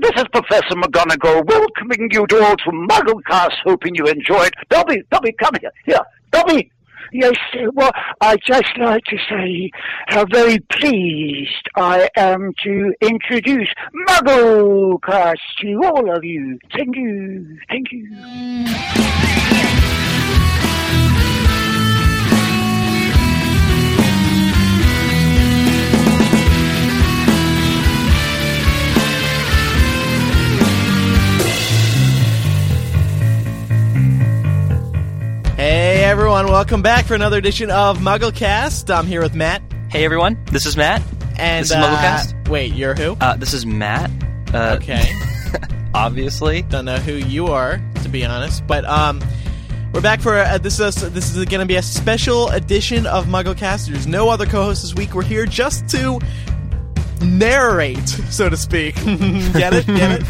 this, is Professor McGonagall welcoming you to all to MuggleCast, hoping you enjoyed. Dobby, Dobby, come here. Here, Dobby. Yes, well, I'd just like to say how very pleased I am to introduce MuggleCast to all of you. Thank you, thank you. Everyone, welcome back for another edition of MuggleCast. I'm here with Matt. Hey everyone, this is Matt. And This is uh, MuggleCast? Wait, you're who? Uh, this is Matt. Uh, okay, Obviously. don't know who you are to be honest, but um, we're back for uh, this is this is going to be a special edition of MuggleCast. There's no other co-host this week. We're here just to narrate, so to speak. Get it? Get it?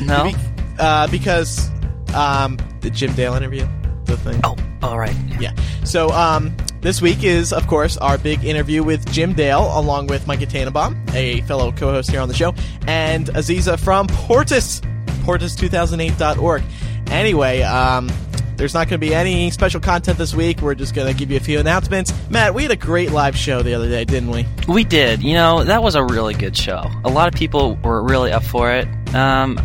No. Be- uh, because um, the Jim Dale interview, the thing. Oh, all right. Yeah. So um, this week is, of course, our big interview with Jim Dale, along with Micah Tannenbaum, a fellow co-host here on the show, and Aziza from Portus, Portus2008.org. Anyway, um, there's not going to be any special content this week. We're just going to give you a few announcements. Matt, we had a great live show the other day, didn't we? We did. You know, that was a really good show. A lot of people were really up for it. Um,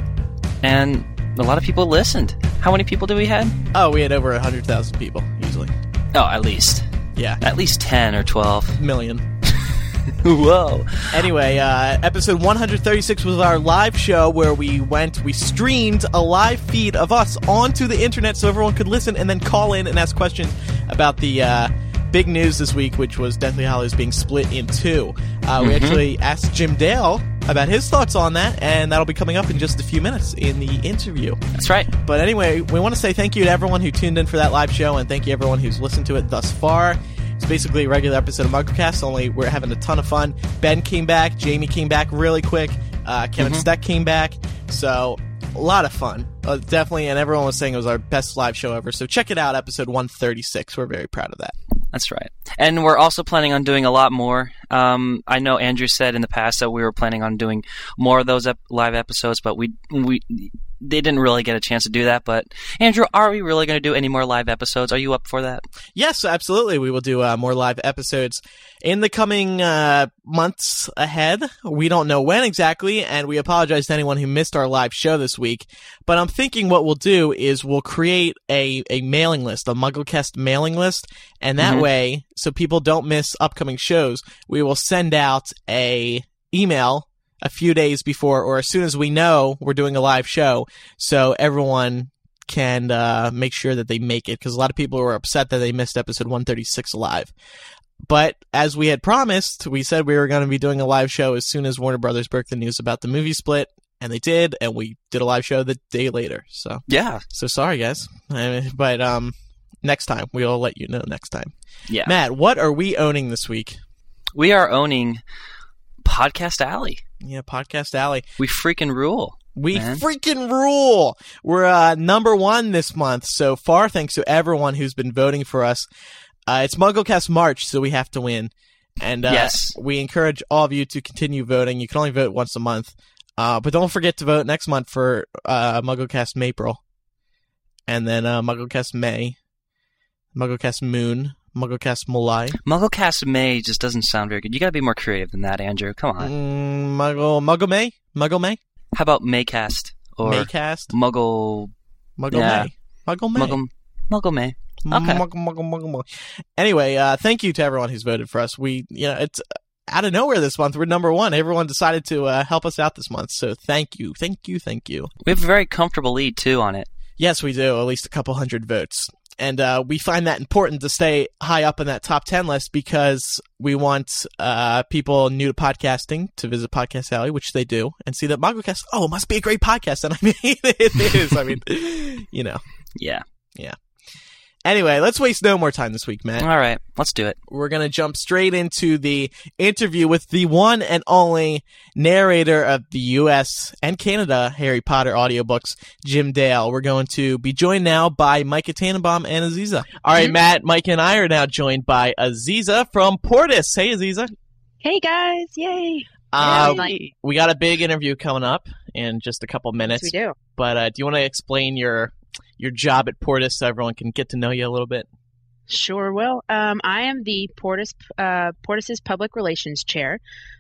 and a lot of people listened. How many people do we had? Oh, we had over 100,000 people, usually. Oh, at least. Yeah, At least 10 or 12. million. Whoa. Anyway, uh, episode 136 was our live show where we went, we streamed a live feed of us onto the internet so everyone could listen and then call in and ask questions about the uh, big news this week, which was Deathly Hallows being split in two. Uh, We actually asked Jim Dale about his thoughts on that, and that'll be coming up in just a few minutes in the interview. That's right. But anyway, we want to say thank you to everyone who tuned in for that live show, and thank you everyone who's listened to it thus far. It's basically a regular episode of MuggleCast, only we're having a ton of fun. Ben came back, Jamie came back really quick, uh, Kevin Steck came back, so a lot of fun. Uh, definitely, and everyone was saying it was our best live show ever. So check it out, episode 136. We're very proud of that. That's right. And we're also planning on doing a lot more. Um, I know Andrew said in the past that we were planning on doing more of those ep- live episodes, but we we they didn't really get a chance to do that. But Andrew, are we really going to do any more live episodes? Are you up for that? Yes, absolutely. We will do uh, more live episodes in the coming uh, months ahead. We don't know when exactly, and we apologize to anyone who missed our live show this week. But I'm thinking what we'll do is we'll create a, a mailing list, a MuggleCast mailing list, and that way, so people don't miss upcoming shows, we will send out a email a few days before or as soon as we know we're doing a live show so everyone can uh, make sure that they make it because a lot of people were upset that they missed episode 136 live. But as we had promised, we said we were going to be doing a live show as soon as Warner Brothers broke the news about the movie split, and they did, and we did a live show the day later. So, Yeah. so sorry guys, I mean, but um, next time we'll let you know next time. Yeah. Matt, what are we owning this week? We are owning Podcast Alley. Yeah, Podcast Alley. We freaking rule. We man. freaking rule. We're uh, number one this month so far. Thanks to everyone who's been voting for us. Uh, it's MuggleCast March, so we have to win. And uh, Yes. we encourage all of you to continue voting. You can only vote once a month, uh, but don't forget to vote next month for uh, MuggleCast April, and then uh, MuggleCast May, MuggleCast Moon, MuggleCast Mulai, MuggleCast May just doesn't sound very good. You got to be more creative than that, Andrew. Come on. mm, Muggle Muggle May, Muggle May, How about Maycast or Maycast, Muggle Muggle yeah. May, Muggle May. Muggle Muggle May? Okay. Muggle, muggle, muggle, muggle. Anyway, uh, thank you to everyone who's voted for us. We, you know, it's out of nowhere this month. We're number one. Everyone decided to uh, help us out this month. So thank you, thank you, thank you. We have a very comfortable lead too on it. Yes, we do. At least a couple hundred votes. And uh, we find that important to stay high up in that top 10 list because we want uh, people new to podcasting to visit Podcast Alley, which they do, and see that MuggleCast, oh, it must be a great podcast. And I mean, it is. I mean, you know. Yeah yeah. Anyway, let's waste no more time this week, Matt. All right. Let's do it. we're going to jump straight into the interview with the one and only narrator of the US and Canada Harry Potter audiobooks, Jim Dale. We're going to be joined now by Micah Tannenbaum and Aziza. All right, Matt, Mike and I are now joined by Aziza from Portus. Hey, Aziza. Hey guys, yay! Uh, Yay. we got a big interview coming up in just a couple Yes, minutes. we do. But uh, do you want to explain your your job at Portus so everyone can get to know you a little bit? Sure will. Um, I am the Portus uh, Portus's public relations chair.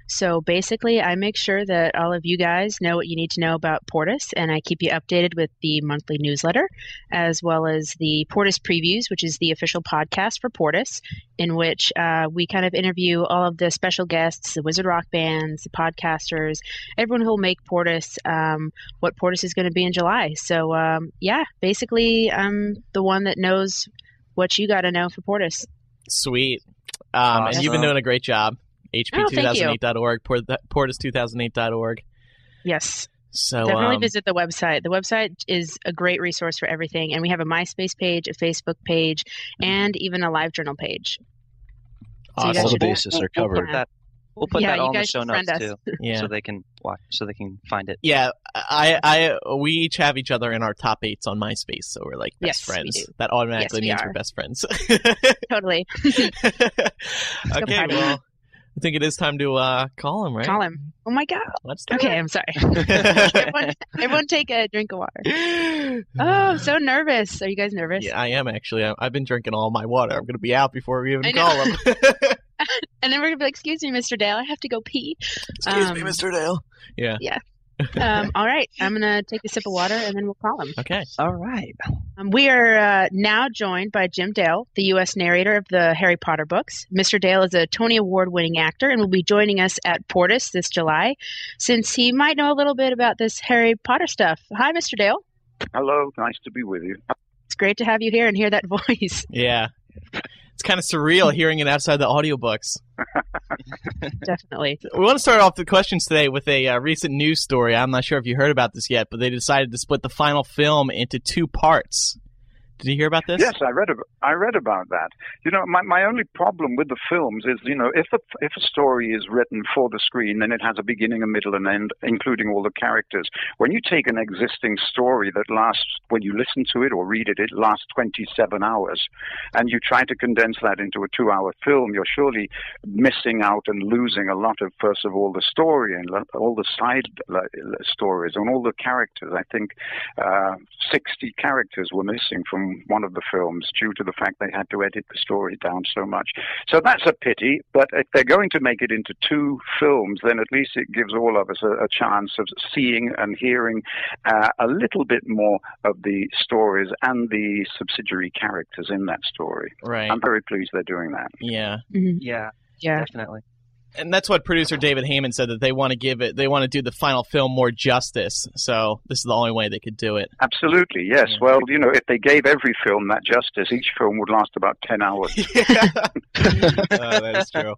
So basically, I make sure that all of you guys know what you need to know about Portus, and I keep you updated with the monthly newsletter, as well as the Portus previews, which is the official podcast for Portus, in which uh, we kind of interview all of the special guests, the Wizard Rock bands, the podcasters, everyone who will make Portus um, what Portus is going to be in July. So um, yeah, basically, I'm the one that knows what you got to know for Portus. Sweet. Um, And you've been doing a great job. Oh, thank you. HP2008.org, Port- Portus2008.org. Yes, So definitely um, visit the website. The website is a great resource for everything, and we have a MySpace page, a Facebook page, and even a LiveJournal page. So awesome. All the bases are We'll covered. put that. We'll put Yeah, that you all in the show notes friend too. Yeah. so they can watch, so they can find it. Yeah, I, I, we each have each other in our top eights on MySpace, so we're like best Yes, friends. do. That automatically Yes, we means are. we're best friends. Totally. okay, well, I think it is time to uh, call him, right? Call him. Oh my God. Let's do Okay, it. I'm sorry. everyone, everyone take a drink of water. Oh, I'm so nervous. Are you guys nervous? yeah, I am actually. I- I've been drinking all my water. I'm going to be out before we even call him. And then we're gonna be like, "Excuse me, Mr. Dale, I have to go pee." Excuse me, Um, Mr. Dale. Yeah. Yeah. Um, all right, I'm gonna take a sip of water and then we'll call him. Okay. All right. Um, we are uh, now joined by Jim Dale, the U.S. narrator of the Harry Potter books. Mr. Dale is a Tony Award winning actor and will be joining us at Portus this July, since he might know a little bit about this Harry Potter stuff. Hi, Mr. Dale. Hello, nice to be with you. It's great to have you here and hear that voice. Yeah. It's kind of surreal hearing it outside the audiobooks. Definitely. We want to start off the questions today with a uh, recent news story. I'm not sure if you heard about this yet, but they decided to split the final film into two parts. Did you hear about this? Yes, I read about, I read about that. You know, my, my only problem with the films is, you know, if a, if a story is written for the screen, then it has a beginning, a middle, and end, including all the characters. When you take an existing story that lasts, when you listen to it or read it, it lasts 27 hours, and you try to condense that into a two-hour film, you're surely missing out and losing a lot of, first of all, the story and all the side stories and all the characters. I think uh, 60 characters were missing from one of the films due to the fact they had to edit the story down so much. So that's a pity, but if they're going to make it into two films, then at least it gives all of us a, a chance of seeing and hearing uh, a little bit more of the stories and the subsidiary characters in that story. Right. I'm very pleased they're doing that. yeah. Mhm. Yeah, Yeah. definitely. And that's what producer David Heyman said that they want to give it, they want to do the final film more justice. So this is the only way they could do it. Absolutely, yes. Yeah. Well, you know, if they gave every film that justice, each film would last about 10 hours. yeah. Uh, that is true.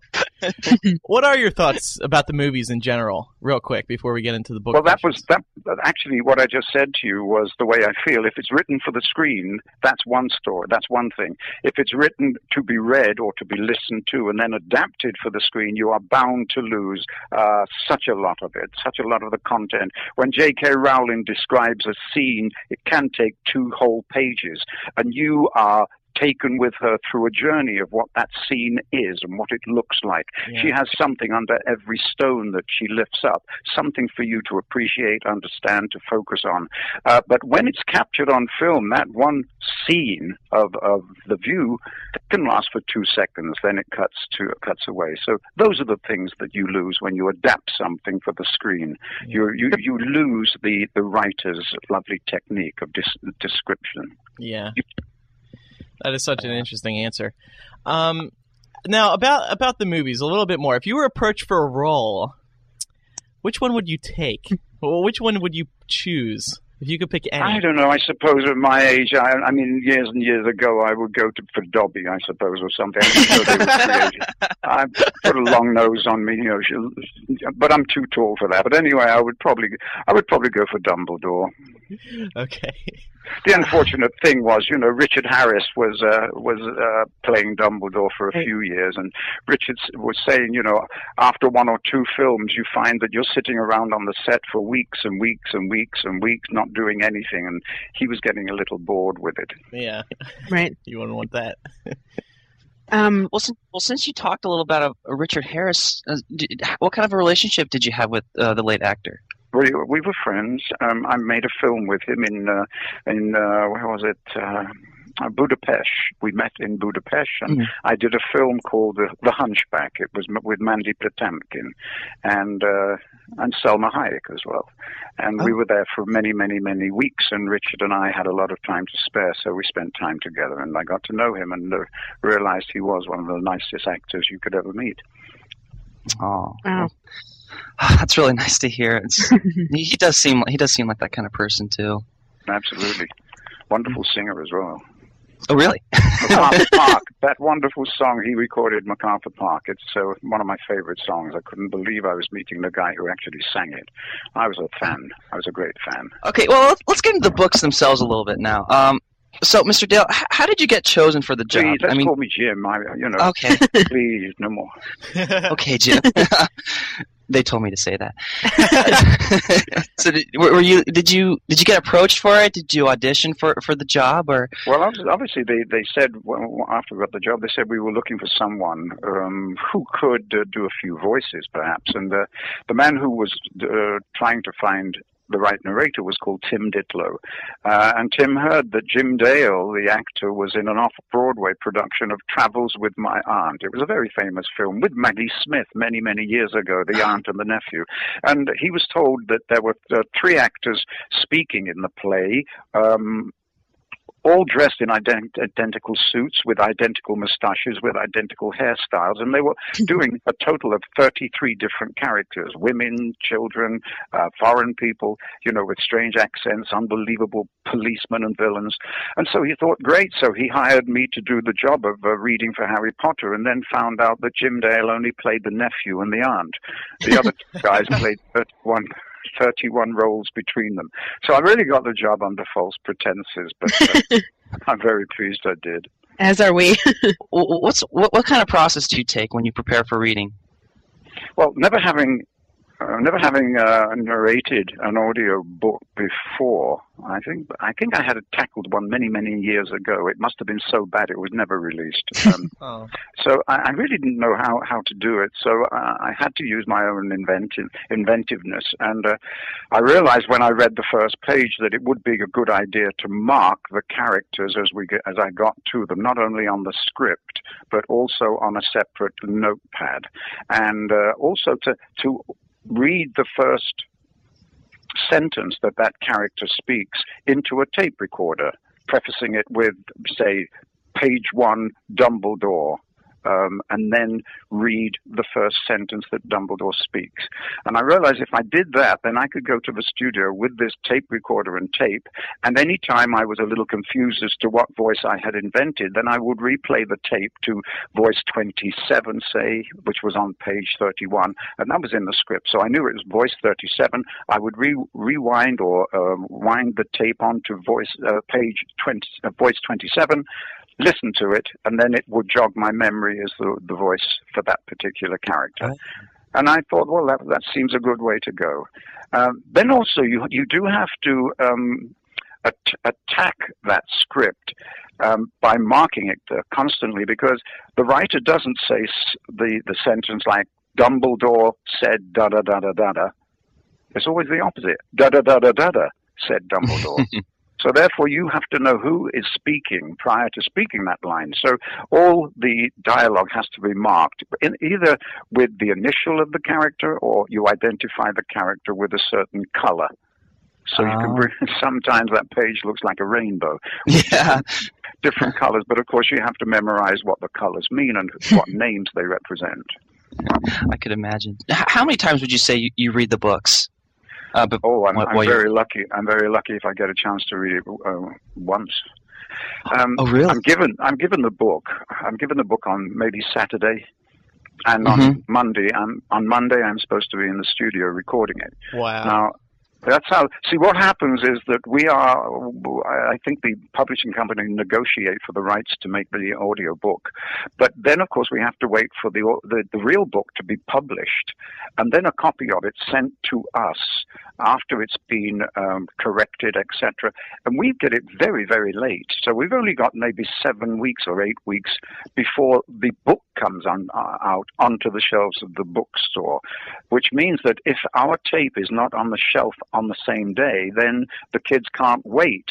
what are your thoughts about the movies in general, real quick, before we get into the book? Well, that was questions? that. that- Actually, what I just said to you was the way I feel. If it's written for the screen, that's one story. That's one thing. If it's written to be read or to be listened to and then adapted for the screen, you are bound to lose uh, such a lot of it, such a lot of the content. When J.K. Rowling describes a scene, it can take two whole pages, and you are taken with her through a journey of what that scene is and what it looks like. Yeah. She has something under every stone that she lifts up, something for you to appreciate, understand, to focus on. Uh, but when it's captured on film, that one scene of, of the view can last for two seconds, then it cuts to cuts away. So those are the things that you lose when you adapt something for the screen. You you you lose the the writer's lovely technique of dis- description. Yeah. That is such an interesting answer. Um, now about about the movies a little bit more. If you were approached for a role, which one would you take? well, which one would you choose if you could pick any? I don't know. I suppose at my age, I, I mean, years and years ago, I would go to for Dobby, I suppose, or something. I'm sure they would create- I put a long nose on me, you know, but I'm too tall for that. But anyway, I would probably, I would probably go for Dumbledore. Okay. The unfortunate thing was, you know, Richard Harris was uh, was uh, playing Dumbledore for a Right. few years, and Richard was saying, you know, after one or two films, you find that you're sitting around on the set for weeks and weeks and weeks and weeks, not doing anything, and he was getting a little bored with it. Yeah. Right. You wouldn't want that. Um, Well, since, well, since you talked a little about uh, Richard Harris, uh, did, what kind of a relationship did you have with uh, the late actor? We, we were friends. Um, I made a film with him in uh, in uh, where was it? Uh, uh, Budapest. We met in Budapest, and Mhm. I did a film called The, the Hunchback. It was with Mandy Patinkin and uh, and Salma Hayek as well. And we Oh. were there for many, many, many weeks. And Richard and I had a lot of time to spare, so we spent time together. And I got to know him and uh, realized he was one of the nicest actors you could ever meet. Oh, Wow. that's really nice to hear. It's, he he does seem he does seem like that kind of person too. Absolutely. Wonderful singer as well. Oh, really? MacArthur Park, that wonderful song he recorded, MacArthur Park. It's uh, one of my favorite songs. I couldn't believe I was meeting the guy who actually sang it. I was a fan. I was a great fan. Okay, well, let's- let's get into the books themselves a little bit now. Um, so, Mr. Dale, h- how did you get chosen for the job? Please, let's I mean, call me Jim. I, you know, okay, please, no more. okay, Jim. They told me to say that. so, did, were you? Did you? Did you get approached for it? Did you audition for for the job, or? Well, obviously, they, they said well, after we got the job, they said we were looking for someone um, who could uh, do a few voices, perhaps. And uh, the man who was uh, trying to find the right narrator was called Tim Ditlow. Uh, and Tim heard that Jim Dale, the actor, was in an off-Broadway production of Travels with My Aunt. It was a very famous film with Maggie Smith many, many years ago, the aunt and the nephew. And he was told that there were uh, three actors speaking in the play. Um, all dressed in ident- identical suits with identical mustaches, with identical hairstyles, and they were doing a total of 33 different characters women, children, uh, foreign people, you know, with strange accents, unbelievable policemen and villains. And so he thought, great, so he hired me to do the job of uh, reading for Harry Potter, and then found out that Jim Dale only played the nephew and the aunt. The other guys played 31. 31 roles between them. So I really got the job under false pretenses, but uh, I'm very pleased I did. As are we. What's what, what kind of process do you take when you prepare for reading? Well, never having uh, never having uh, narrated an audio book before, I think I think I had tackled one many many years ago. It must have been so bad it was never released. Um, oh. so I, I really didn't know how, how to do it. So uh, I had to use my own inventive inventiveness, and uh, I realized when I read the first page that it would be a good idea to mark the characters as we get, as I got to them, not only on the script but also on a separate notepad, and uh, also to to read the first sentence that that character speaks into a tape recorder, prefacing it with, say, page one, Dumbledore. Um, and then read the first sentence that Dumbledore speaks. And I realized if I did that, then I could go to the studio with this tape recorder and tape, and any time I was a little confused as to what voice I had invented, then I would replay the tape to voice 27, say, which was on page 31, and that was in the script. So I knew it was voice 37. I would re- rewind or um, wind the tape onto voice uh, page 20, uh, voice 27, listen to it, and then it would jog my memory as the, the voice for that particular character. And I thought, well, that, that seems a good way to go. Um, then also, you you do have to um, at- attack that script um, by marking it uh, constantly because the writer doesn't say s- the the sentence like Dumbledore said da da da da da da. It's always the opposite. Da da da da da da said Dumbledore. So therefore, you have to know who is speaking prior to speaking that line. So all the dialogue has to be marked in, either with the initial of the character, or you identify the character with a certain color. So you can Ah. bring, sometimes that page looks like a rainbow, Yeah. different colors, but of course you have to memorize what the colors mean and what names they represent. I could imagine. How many times would you say you, you read the books? Uh, but Oh, I'm, What- I'm what you- very lucky. I'm very lucky if I get a chance to read it uh, once. Um, oh, really? I'm given I'm given the book. I'm given the book on maybe Saturday, and on Mhm. Monday. I'm on Monday. I'm supposed to be in the studio recording it. Wow. Now, That's how. See, what happens is that we are. I think the publishing company negotiate for the rights to make the audio book, but then of course we have to wait for the the, the real book to be published, and then a copy of it sent to us after it's been um, corrected, etc. And we get it very, very late. So we've only got maybe seven weeks or eight weeks before the book comes on, uh, out onto the shelves of the bookstore, which means that if our tape is not on the shelf on the same day, then the kids can't wait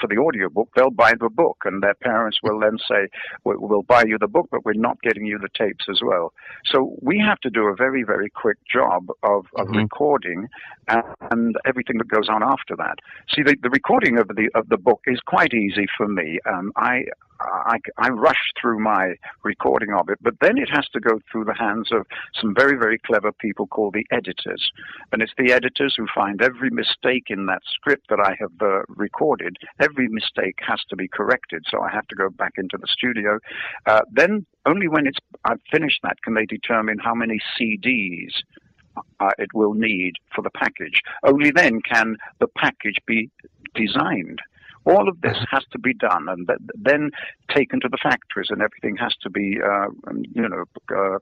for the audiobook, they'll buy the book, and their parents will then say, We'll buy you the book, but we're not getting you the tapes as well. So we have to do a very, very quick job of, of mm-hmm. recording and, and, everything that goes on after that. See, the, the recording of the of the book is quite easy for me. Um, I I, I rush through my recording of it, but then it has to go through the hands of some very, very clever people called the editors. And it's the editors who find every mistake in that script that I have uh, recorded. Every mistake has to be corrected, so I have to go back into the studio. Uh, then, only when it's I've finished that can they determine how many CDs uh, it will need for the package. Only then can the package be designed. All of this has to be done and th- then taken to the factories, and everything has to be, uh, you know, uh,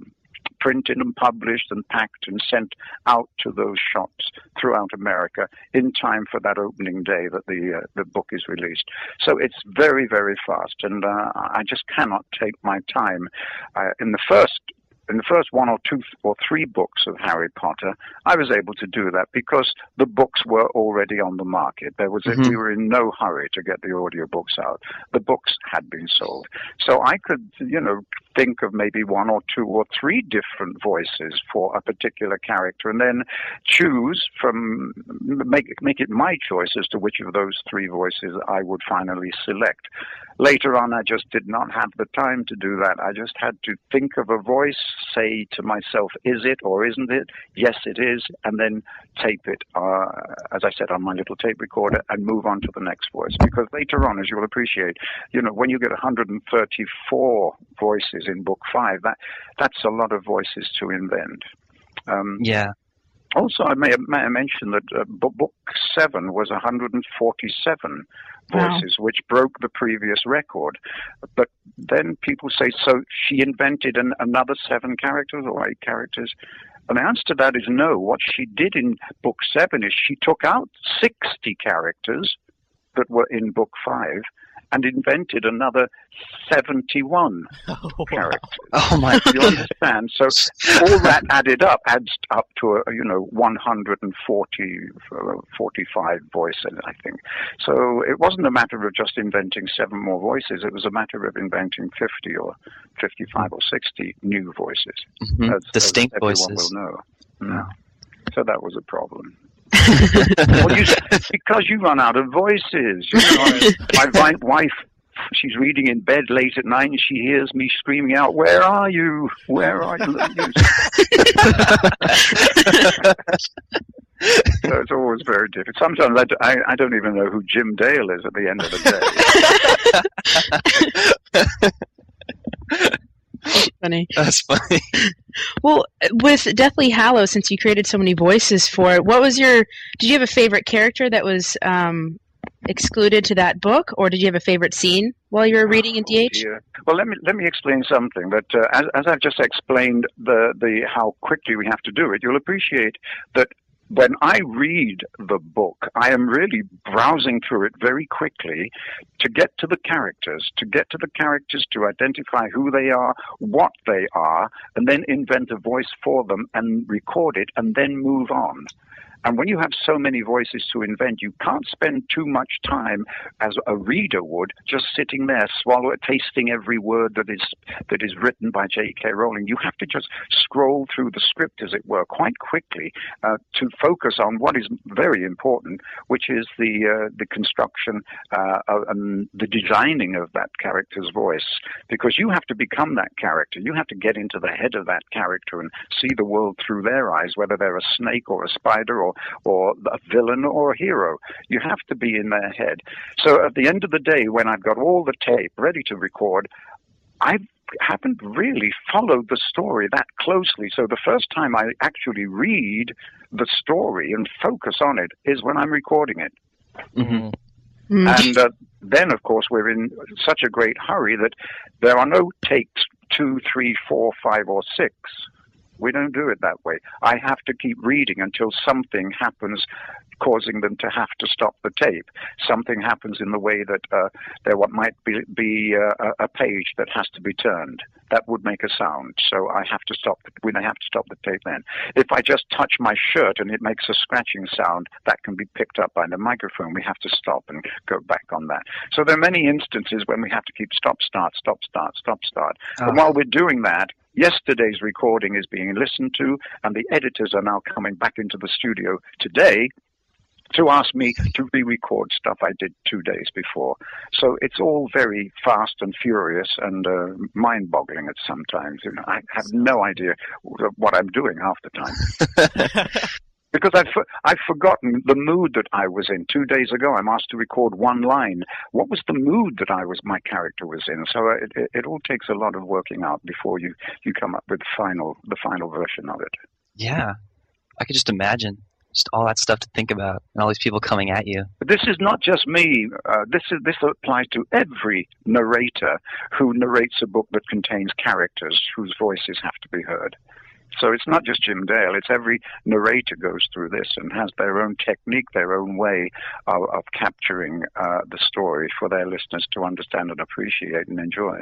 printed and published and packed and sent out to those shops throughout America in time for that opening day that the uh, the book is released. So it's very very fast, and uh, I just cannot take my time. Uh, in the first in the first one or two or three books of Harry Potter, I was able to do that because the books were already on the market. There was mm-hmm. a, we were in no hurry to get the audiobooks out. The books had been sold. So I could, you know, think of maybe one or two or three different voices for a particular character and then choose from make make it my choice as to which of those three voices I would finally select. Later on I just did not have the time to do that. I just had to think of a voice say to myself, is it or isn't it? Yes, it is, and then tape it, uh, as I said, on my little tape recorder and move on to the next voice. Because later on, as you'll appreciate, you know, when you get 134 voices in book five, that that's a lot of voices to invent. Um, yeah. Also, I may, may mention that uh, book seven was 147 voices, wow. which broke the previous record. But then people say, so she invented an, another seven characters or eight characters? And the answer to that is no. What she did in book seven is she took out 60 characters that were in book five and invented another 71 oh, characters. Oh my! you understand? So all that added up adds up to a you know 140, uh, 45 voices, I think. So it wasn't a matter of just inventing seven more voices. It was a matter of inventing 50 or 55 or 60 new voices. Mm-hmm. As, Distinct as voices. will know. No. So that was a problem. Well, you, because you run out of voices. You know, my wife, she's reading in bed late at night and she hears me screaming out, "Where are you? Where are you?" so it's always very difficult. Sometimes I don't even know who Jim Dale is at the end of the day. funny. That's funny. well, with Deathly Hallows, since you created so many voices for it, what was your? Did you have a favorite character that was um, excluded to that book, or did you have a favorite scene while you were reading in DH? Oh, well, let me let me explain something. But uh, as, as I've just explained the the how quickly we have to do it, you'll appreciate that when I read the book, I am really browsing through it very quickly to get to the characters, to get to the characters, to identify who they are, what they are, and then invent a voice for them and record it and then move on. And when you have so many voices to invent, you can't spend too much time as a reader would just sitting there, swallow tasting every word that is that is written by J.K. Rowling. You have to just scroll through the script, as it were, quite quickly uh, to focus on what is very important, which is the uh, the construction uh, and the designing of that character's voice. Because you have to become that character. You have to get into the head of that character and see the world through their eyes, whether they're a snake or a spider or or, or a villain or a hero. You have to be in their head. So at the end of the day, when I've got all the tape ready to record, I've haven't really followed the story that closely. So the first time I actually read the story and focus on it is when I'm recording it. hmm Mm. And uh, then, of course, we're in such a great hurry that there are no takes two, three, four, five, or six. We don't do it that way. I have to keep reading until something happens causing them to have to stop the tape. Something happens in the way that uh, there what might be, be uh, a- page that has to be turned. That would make a sound. So I have to stop. When I have to stop the tape, then if I just touch my shirt and it makes a scratching sound, that can be picked up by the microphone. We have to stop and go back on that. So there are many instances when we have to keep stop, start, stop, start, stop, start. Oh. And while we're doing that, yesterday's recording is being listened to, and the editors are now coming back into the studio today to ask me to re-record stuff I did two days before. So it's all very fast and furious and uh, mind-boggling at sometimes. You know, I have no idea what I'm doing half the time because I've I've forgotten the mood that I was in two days ago. I'm asked to record one line. What was the mood that I was my character was in? So it, it, it all takes a lot of working out before you you come up with final the final version of it. Yeah, I could just imagine just all that stuff to think about and all these people coming at you. But this is not just me. Uh, this is this applies to every narrator who narrates a book that contains characters whose voices have to be heard. So it's not just Jim Dale. It's every narrator goes through this and has their own technique, their own way of, of capturing uh, the story for their listeners to understand and appreciate and enjoy.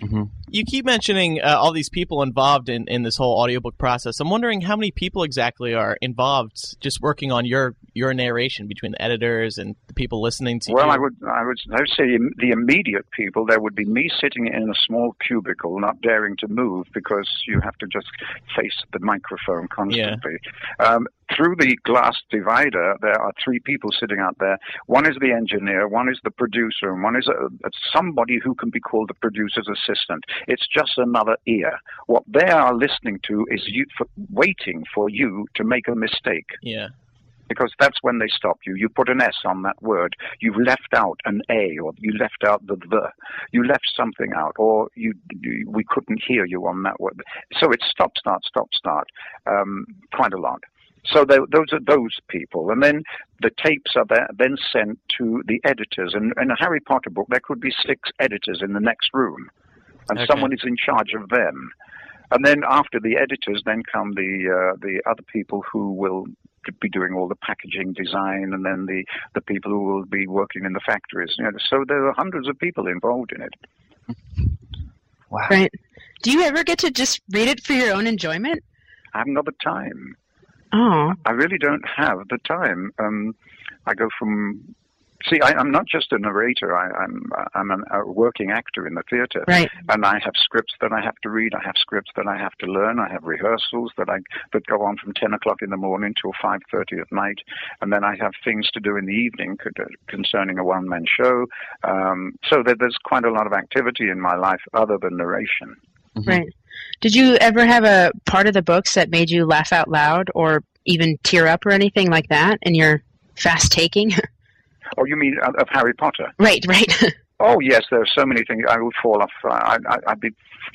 Hmm You keep mentioning uh, all these people involved in, in this whole audiobook process. I'm wondering how many people exactly are involved just working on your your narration between the editors and the people listening to Well, you. I would, I would, I would say the immediate people. There would be me sitting in a small cubicle, not daring to move because you have to just face the microphone constantly. Um, through the glass divider, there are three people sitting out there. One is the engineer, one is the producer, and one is a, a, somebody who can be called the producer's assistant. It's just another ear. What they are listening to is you for, waiting for you to make a mistake yeah. because that's when they stop you. You put an S on that word. You've left out an A, or you left out the the. You left something out, or you, you we couldn't hear you on that word. So it's stop, start, stop, start, um, quite a lot. So tho- those are those people, and then the tapes are there, then sent to the editors. And in a Harry Potter book, there could be six editors in the next room, and Okay. someone is in charge of them. And then after the editors, then come the uh, the other people who will be doing all the packaging design, and then the the people who will be working in the factories. You know, so there are hundreds of people involved in it. Wow. Right. Do you ever get to just read it for your own enjoyment? I haven't got the time. Oh, I really don't have the time. Um, I go from see, I, I'm not just a narrator. I, I'm I'm an, a working actor in the theatre, right. and I have scripts that I have to read. I have scripts that I have to learn. I have rehearsals that I that go on from ten o'clock in the morning till five thirty at night, and then I have things to do in the evening concerning a one man show. Um, so there, there's quite a lot of activity in my life other than narration. Mhm. Right. Did you ever have a part of the books that made you laugh out loud or even tear up or anything like that in your fast taking? Oh, you mean of of Harry Potter? right, right. Oh yes, there are so many things I would fall off. I, I, I'd be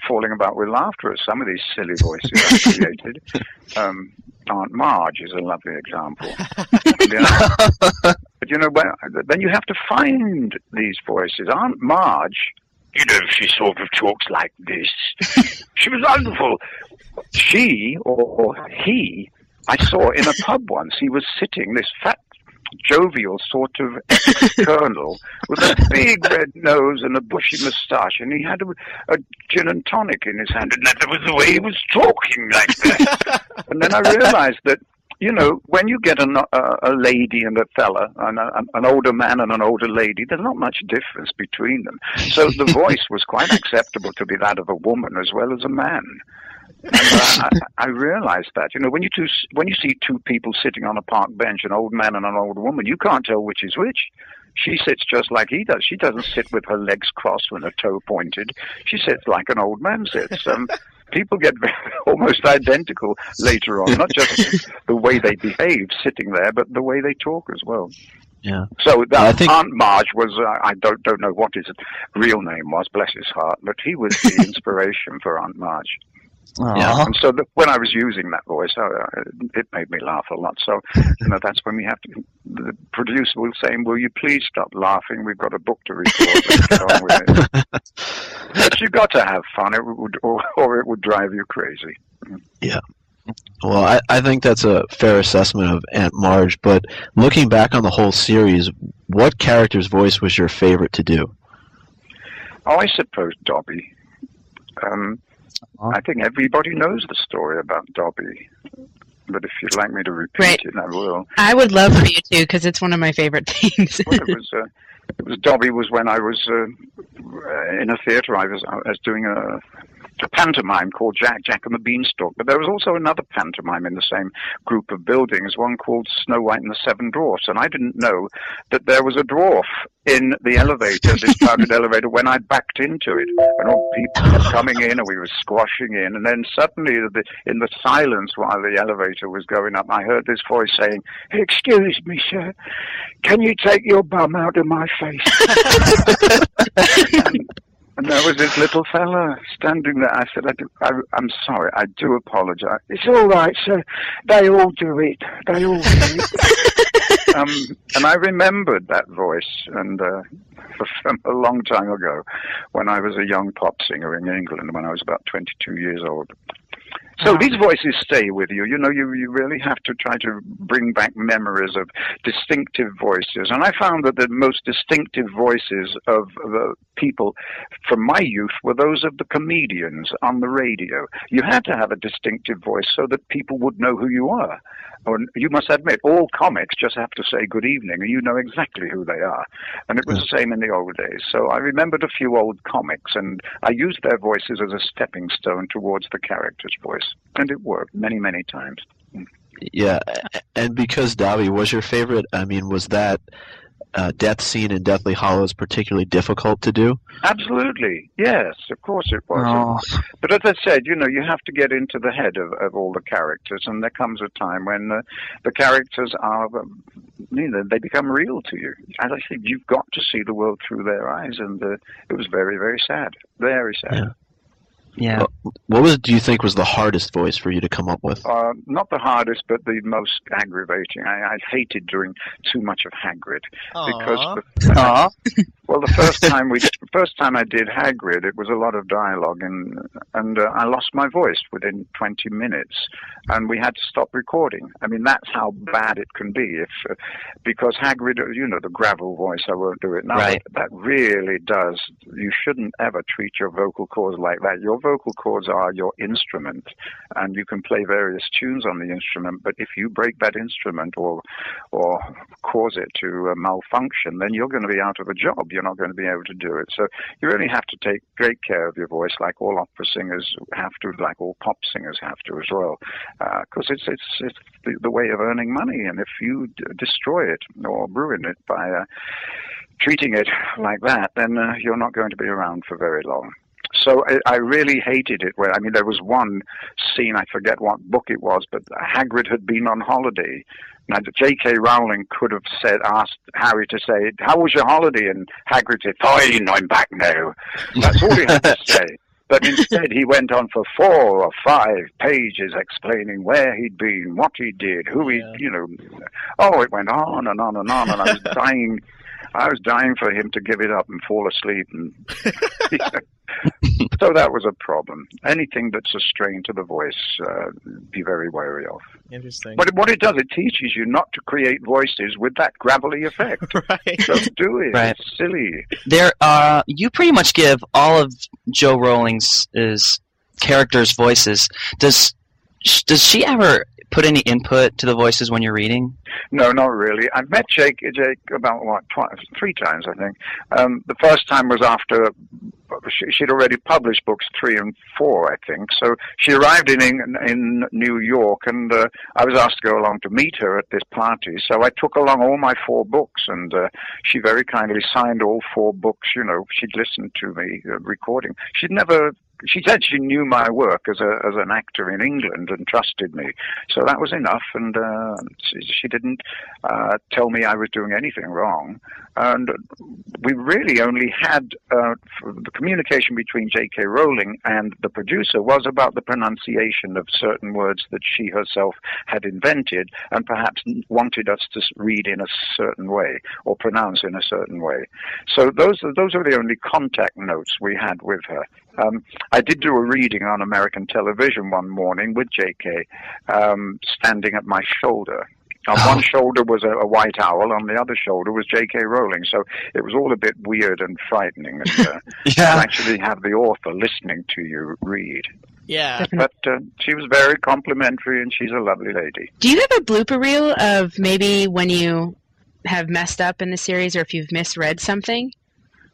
falling about with laughter at some of these silly voices I created. Um, Aunt Marge is a lovely example. You know? but you know, when, then you have to find these voices. Aunt Marge, you know, she sort of talks like this. she was wonderful. She or he, I saw in a pub once. He was sitting, this fat jovial sort of colonel with a big red nose and a bushy moustache, and he had a, a gin and tonic in his hand, and that was the way he was talking like that. and then I realized that. You know, when you get an, a, a lady and a fella, an, an, an older man and an older lady, there's not much difference between them. So the voice was quite acceptable to be that of a woman as well as a man. And, uh, I, I realized that. You know, when you two, when you see two people sitting on a park bench, an old man and an old woman, you can't tell which is which. She sits just like he does. She doesn't sit with her legs crossed and her toe pointed. She sits like an old man sits. Um, people get almost identical later on, not just the way they behave sitting there, but the way they talk as well. Yeah. So that I think- Aunt Marge was, uh, I don't, don't know what his real name was, bless his heart, but he was the inspiration for Aunt Marge. Yeah. And so the, when I was using that voice, uh, it made me laugh a lot. So, you know, that's when we have to, the producer will say, will you please stop laughing? We've got a book to record. Get on with it. But you've got to have fun, it would, or, or it would drive you crazy. Yeah. Well, I, I think that's a fair assessment of Aunt Marge, but looking back on the whole series, what character's voice was your favorite to do? Oh, I suppose Dobby. Um, Uh-huh. I think everybody knows the story about Dobby. But if you'd like me to repeat Right. it, I will. I would love for you to because it's one of my favorite things. Well, it was uh, it was Dobby was when I was uh, in a theatre. I was I was doing a, a pantomime called Jack Jack and the Beanstalk. But there was also another pantomime in the same group of buildings, one called Snow White and the Seven Dwarfs. And I didn't know that there was a dwarf in the elevator, this crowded elevator, when I backed into it. And all people kept coming in, and we were squashing in. And then suddenly, the, in the silence while the elevator was going up, I heard this voice saying, Excuse me, sir. Can you take your bum out of my face? and, and there was this little fella standing there. I said, I I'm sorry, I do apologize. It's all right, sir. They all do it. They all do it. Um, and I remembered that voice, and uh, from a long time ago, when I was a young pop singer in England, when I was about 22 years old. So these voices stay with you. You know, you, you really have to try to bring back memories of distinctive voices. And I found that the most distinctive voices of the people from my youth were those of the comedians on the radio. You had to have a distinctive voice so that people would know who you are. Or you must admit, all comics just have to say good evening, and you know exactly who they are. And it was the same in the old days. So I remembered a few old comics, and I used their voices as a stepping stone towards the character's voice. And it worked many, many times. Yeah, and because Dobby was your favorite, I mean, was that uh, death scene in Deathly Hallows particularly difficult to do? Absolutely. Yes, of course it was. Oh, But as I said, you know, you have to get into the head of, of all the characters, and there comes a time when uh, the characters are, um, you know, they become real to you. As I said, you've got to see the world through their eyes, and uh, it was very, very sad. Very sad. Yeah. Yeah. What was do you think was the hardest voice for you to come up with? Uh, not the hardest, but the most aggravating. I, I hated doing too much of Hagrid because Aw. the, Aw. Well, the first time we, first time I did Hagrid, it was a lot of dialogue, and and uh, I lost my voice within 20 minutes, and we had to stop recording. I mean, that's how bad it can be, if uh, because Hagrid, uh, you know, the gravel voice. I won't do it now. Right. That really does. You shouldn't ever treat your vocal cords like that. Your vocal cords are your instrument, and you can play various tunes on the instrument. But if you break that instrument or or cause it to uh, malfunction, then you're going to be out of a job. You're not going to be able to do it. So you really have to take great care of your voice, like all opera singers have to, like all pop singers have to as well, because it's it's it's the, the way of earning money. And if you d- destroy it or ruin it by uh, treating it like that, then uh, you're not going to be around for very long. So I, I really hated it. Where I mean, there was one scene I forget what book it was, but Hagrid had been on holiday. Now, J.K. Rowling could have said, asked Harry to say, "How was your holiday?" And Hagrid said, "Fine, I'm back now." That's all he had to say. But instead, he went on for four or five pages explaining where he'd been, what he did, who he, Yeah. you know. Oh, it went on and on and on, and I was dying. I was dying for him to give it up and fall asleep, and so that was a problem. Anything that's a strain to the voice, uh, be very wary of. Interesting. But what it does, it teaches you not to create voices with that gravelly effect. right. Don't do it. Right. It's silly. There, uh, you pretty much give all of Jo Rowling's is characters' voices. Does sh- does she ever put any input to the voices when you're reading? No, not really. I've met Jake, Jake about what twice, three times, I think. Um, the first time was after she, she'd already published books three and four, I think. So she arrived in in, in New York, and uh, I was asked to go along to meet her at this party. So I took along all my four books, and uh, she very kindly signed all four books. You know, she'd listened to me uh, recording. She'd never she said she knew my work as a as an actor in England and trusted me, so that was enough. And uh, she, she didn't uh, tell me I was doing anything wrong. And we really only had uh, the communication between J.K. Rowling and the producer was about the pronunciation of certain words that she herself had invented and perhaps wanted us to read in a certain way or pronounce in a certain way. So those those are the only contact notes we had with her. Um, I did do a reading on American television one morning with J.K. Um, standing at my shoulder. On Oh. one shoulder was a, a white owl, on the other shoulder was J.K. Rowling. So it was all a bit weird and frightening. And, uh, to actually have the author listening to you read. Yeah. But uh, she was very complimentary, and she's a lovely lady. Do you have a blooper reel of maybe when you have messed up in the series or if you've misread something?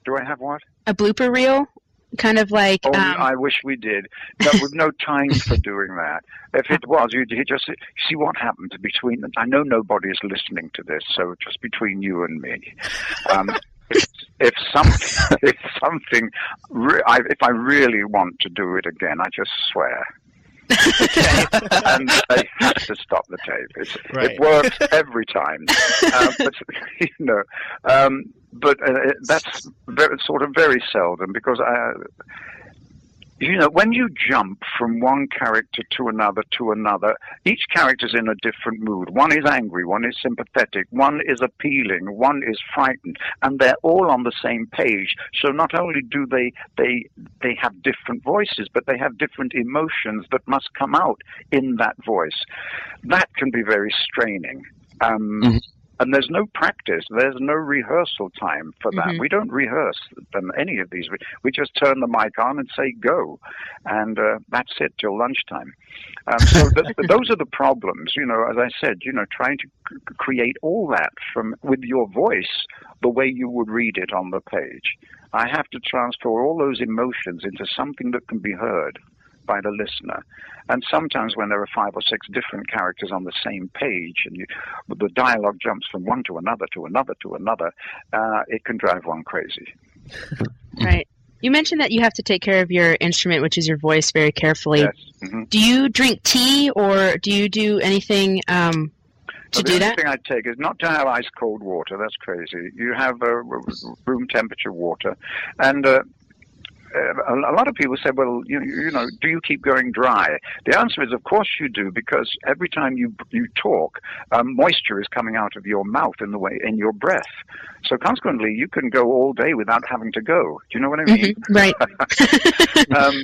Do I have what? A blooper reel? Kind of like. Oh, um, I wish we did. No, with no time for doing that. If it was, you you just see what happened between them. I know nobody is listening to this, so just between you and me. Um, if, if something, if something, re- I, if I really want to do it again, I just swear. And they have to stop the tape. It's, Right. It works every time, uh, but you know, um, but uh, that's very, sort of very seldom because I, you know, when you jump from one character to another to another, each character's in a different mood. One is angry, one is sympathetic, one is appealing, one is frightened, and they're all on the same page. So not only do they they they have different voices, but they have different emotions that must come out in that voice. That can be very straining. Um, Mhm. And there's no practice. There's no rehearsal time for that. Mhm. We don't rehearse them, any of these. We, we just turn the mic on and say go, and uh, that's it till lunchtime. Um, so th- those are the problems. You know, as I said, you know, trying to c- create all that from with your voice the way you would read it on the page. I have to transfer all those emotions into something that can be heard by the listener. And sometimes when there are five or six different characters on the same page and you, the dialogue jumps from one to another to another to another, uh, it can drive one crazy. right. You mentioned that you have to take care of your instrument, which is your voice, very carefully. Yes. hmm Do you drink tea or do you do anything um, to Well, the do only that? thing I take is not to have ice cold water. That's crazy. You have uh, room temperature water, and uh, a a lot of people say, "Well, you, you know, do you keep going dry?" The answer is, of course you do, because every time you you talk, um, moisture is coming out of your mouth in the way in your breath. So consequently, you can go all day without having to go. Do you know what I mean? Mhm, Right. um,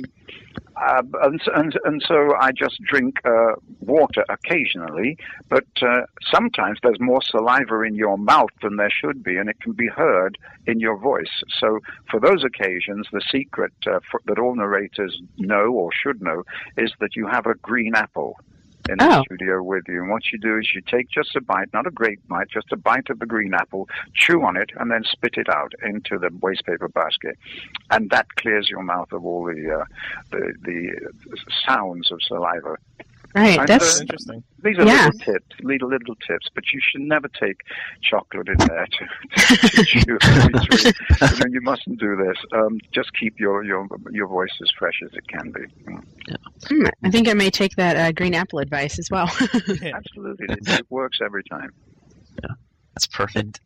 uh, and, and, and so I just drink uh, water occasionally, but uh, sometimes there's more saliva in your mouth than there should be, and it can be heard in your voice. So for those occasions, the secret uh, for, that all narrators know or should know is that you have a green apple in the Oh. studio with you. And what you do is you take just a bite, not a great bite, just a bite of the green apple, chew on it, and then spit it out into the waste paper basket. And that clears your mouth of all the uh, the, the sounds of saliva. Right. And, That's uh, Interesting. These are Yeah. little tips, little little tips, but you should never take chocolate in there to, to chew. sweet. you, know, you mustn't do this. Um, just keep your, your your voice as fresh as it can be. Mm. hmm, I think I may take that uh, green apple advice as well. Absolutely, it, it works every time. Yeah, That's perfect.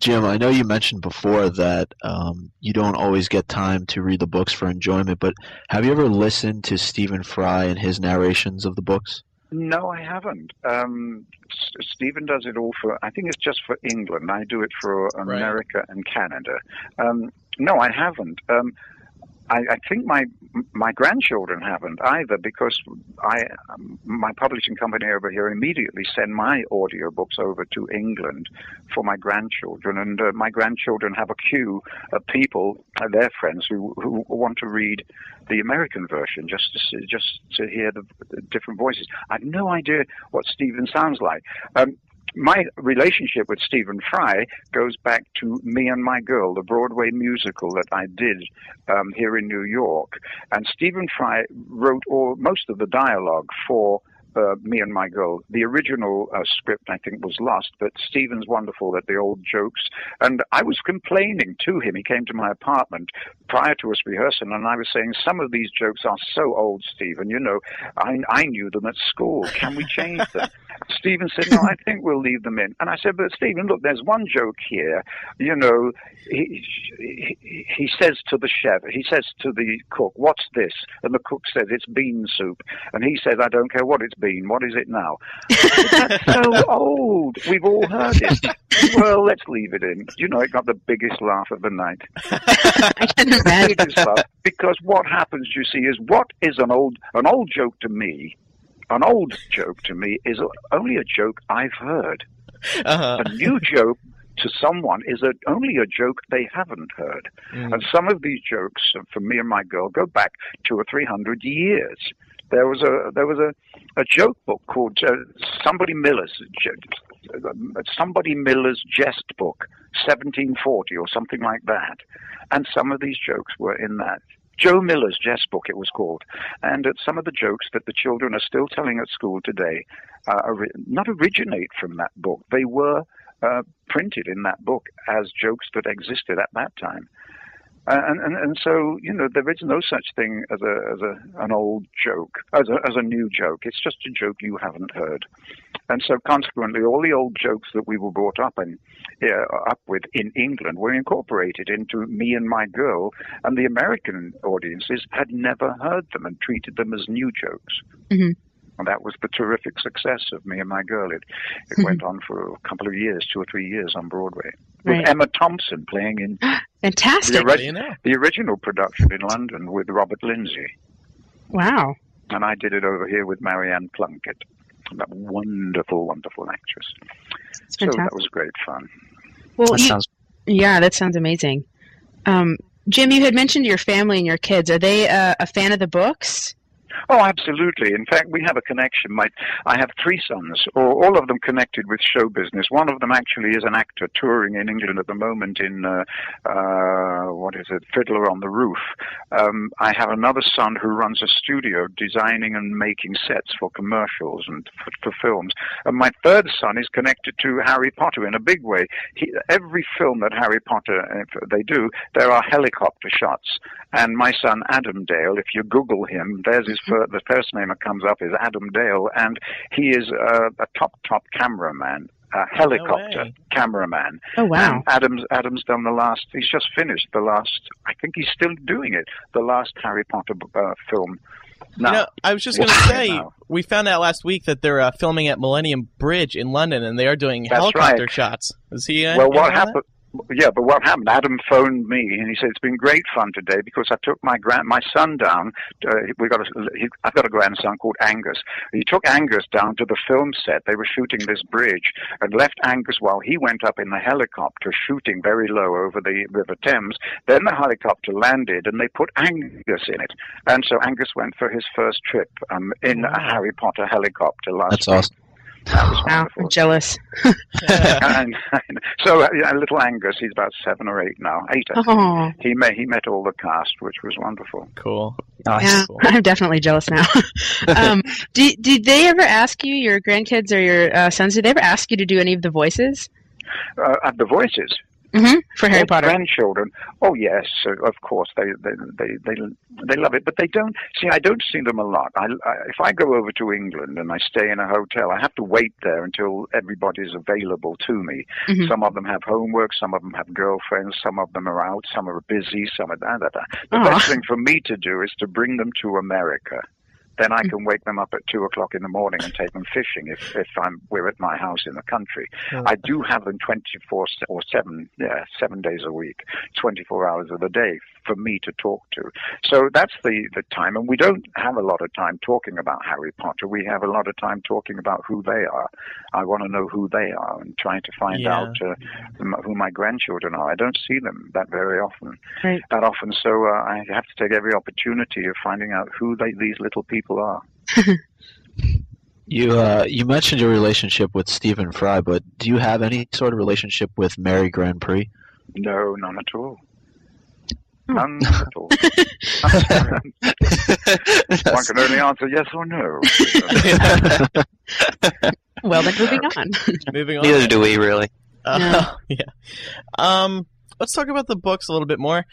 Jim, I know you mentioned before that um, you don't always get time to read the books for enjoyment, but have you ever listened to Stephen Fry and his narrations of the books? No, I haven't. Um, S- Stephen does it all for. I think it's just for England. I do it for America and Canada. Um, no, I haven't. Um, I, I think my my grandchildren haven't either because I my publishing company over here immediately send my audiobooks over to England for my grandchildren, and uh, my grandchildren have a queue of people, uh, their friends, who who want to read the American version just to see, just to hear the, different voices. I have no idea what Stephen sounds like. Um, my relationship with Stephen Fry goes back to Me and My Girl, the Broadway musical that I did um, here in New York. And Stephen Fry wrote all most of the dialogue for Me and My Girl. The original uh, script, I think, was lost, but Stephen's wonderful at the old jokes. And I was complaining to him. He came to my apartment prior to us rehearsing, and I was saying, Some of these jokes are so old, Stephen. You know, I, I knew them at school. Can we change them? Stephen said, No, I think we'll leave them in. And I said, But Stephen, look, there's one joke here. You know, he, he, he says to the chef, he says to the cook, What's this? And the cook says, It's bean soup. And he says, I don't care what it's been. What is it now? That's so old. We've all heard it. Well, let's leave it in. You know, it got the biggest laugh of the night. I can imagine. Biggest laugh. Because what happens, you see, is what is an old an old joke to me. An old joke to me is only a joke I've heard. Uh-huh. A new joke to someone is a, only a joke they haven't heard. Mm. And some of these jokes for me and my girl go back two or three hundred years. There was a there was a, a joke book called uh, Somebody Miller's uh, Somebody Miller's Jest Book, 1740 or something like that, and some of these jokes were in that. Joe Miller's Jest Book, it was called, and uh, some of the jokes that the children are still telling at school today uh, not originate from that book. They were uh, printed in that book as jokes that existed at that time. Uh, and, and and so you know there is no such thing as a as a an old joke as a as a new joke. It's just a joke you haven't heard, and so consequently, all the old jokes that we were brought up in yeah, up with in England were incorporated into Me and My Girl, and the American audiences had never heard them and treated them as new jokes. Mhm. And that was the terrific success of Me and My Girl. It, it Mhm. went on for a couple of years, two or three years on Broadway, with Right. Emma Thompson playing in Fantastic. the, ori- you know. the original production in London with Robert Lindsay. Wow. And I did it over here with Maryann Plunkett, that wonderful, wonderful actress. It's So fantastic. that was great fun. well, That you- sounds yeah, that sounds amazing. Um, Jim, you had mentioned your family and your kids. Are they uh, a fan of the books? Oh, absolutely. In fact, we have a connection. My, I have three sons, all of them connected with show business. One of them actually is an actor touring in England at the moment in, uh, uh, what is it, Fiddler on the Roof. Um, I have another son who runs a studio designing and making sets for commercials and for, for films. And my third son is connected to Harry Potter in a big way. He, every film that Harry Potter uh, they do, there are helicopter shots. And my son Adam Dale, if you Google him, there's his fir- the first name that comes up is Adam Dale, and he is uh, a top top cameraman, a helicopter way. cameraman. Oh, wow. And Adam's Adam's done the last. He's just finished the last. I think he's still doing it. The last Harry Potter uh, film. No, You know, I was just going to say, Wow. we found out last week that they're uh, filming at Millennium Bridge in London, and they are doing That's helicopter right. shots. Is he? Uh, well, what on that? happened? Yeah, but what happened? Adam phoned me and he said it's been great fun today because I took my grand my son down. Uh, we got a, he, I've got a grandson called Angus. He took Angus down to the film set. They were shooting this bridge and left Angus while he went up in the helicopter shooting very low over the River Thames. Then the helicopter landed and they put Angus in it. And so Angus went for his first trip um, in a Harry Potter helicopter last That's week. awesome. That was Wow. wonderful. I'm jealous. and, so uh, yeah, little Angus, he's about seven or eight now, eight. Oh, He met he met all the cast, which was wonderful. Cool. nice. yeah. cool. I'm definitely jealous now. um, did, did they ever ask you, your grandkids or your uh, sons, did they ever ask you to do any of the voices Uh, and the voices, hmm for Harry Potter? grandchildren. Oh yes, uh, of course they they, they they they love it, but they don't see. I don't see them a lot. I, I if I go over to England and I stay in a hotel, I have to wait there until everybody's available to me. Mhm. Some of them have homework, some of them have girlfriends, some of them are out, some are busy, some are da da da. The Aw. best thing for me to do is to bring them to America. Then Mm. I can wake them up at two o'clock in the morning and take them fishing if, if I'm we're at my house in the country. I do have them twenty four or seven yeah seven days a week, twenty four hours of the day for me to talk to. So that's the the time, and we don't have a lot of time talking about Harry Potter. We have a lot of time talking about who they are. I want to know who they are and trying to find Yeah. out uh, who my grandchildren are. I don't see them that very often Right. that often. So uh, I have to take every opportunity of finding out who they, these little people are. You uh, you mentioned your relationship with Stephen Fry, but do you have any sort of relationship with Mary GrandPre? No, none at all. None at all. One can only answer yes or no. Well, then moving on. Moving on. Neither do we really. Uh, yeah. Um, let's talk about the books a little bit more.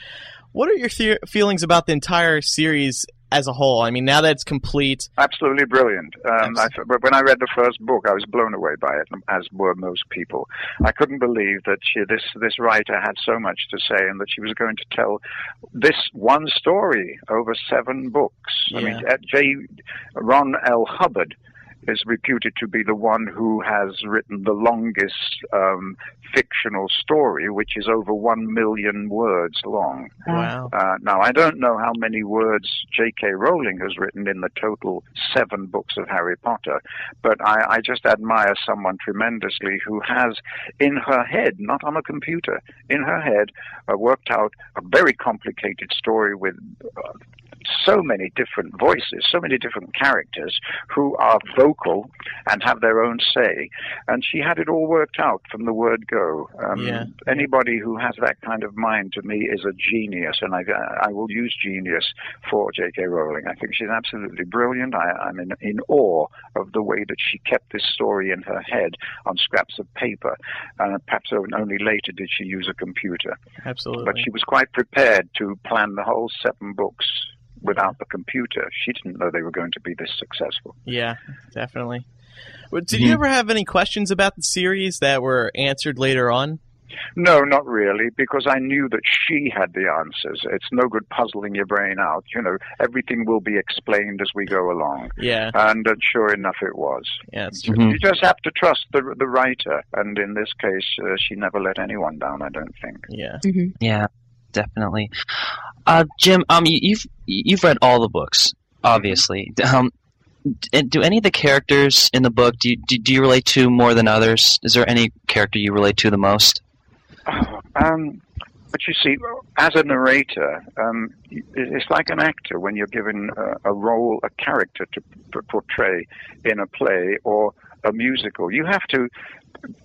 What are your the- feelings about the entire series as a whole? I mean, now that it's complete, Absolutely brilliant. Um, I, but when I read the first book, I was blown away by it, as were most people. I couldn't believe that she, this this writer had so much to say, and that she was going to tell this one story over seven books. I mean, Yeah. J. Ron L. Hubbard is reputed to be the one who has written the longest um, fictional story, which is over one million words long. wow. Uh, now, I don't know how many words J.K. Rowling has written in the total seven books of Harry Potter, but I, I just admire someone tremendously who has in her head, not on a computer, in her head, uh, worked out a very complicated story with. Uh, so many different voices, so many different characters who are vocal and have their own say. And she had it all worked out from the word go. Um, Yeah. Anybody who has that kind of mind to me is a genius, and I, I will use genius for J.K. Rowling. I think she's absolutely brilliant. I, I'm in, in awe of the way that she kept this story in her head on scraps of paper. Uh, perhaps only later did she use a computer. Absolutely. But she was quite prepared to plan the whole seven books without the computer. She didn't know they were going to be this successful. Yeah, definitely. Well, Did you ever have any questions about the series that were answered later on? No, not really, because I knew that she had the answers. It's no good puzzling your brain out. You know, everything will be explained as we go along. Yeah, And uh, sure enough, it was. yeah, it's true. Mhm. You just have to trust the the writer, and in this case, uh, she never let anyone down. I don't think. Yeah. hmm Yeah, definitely. Uh, Jim, um, you, you've you've read all the books, obviously. Um, do any of the characters in the book do you, do, do you relate to more than others? Is there any character you relate to the most? Um, but you see, as a narrator, um, it's like an actor when you're given a, a role, a character to p- portray in a play or a musical. You have to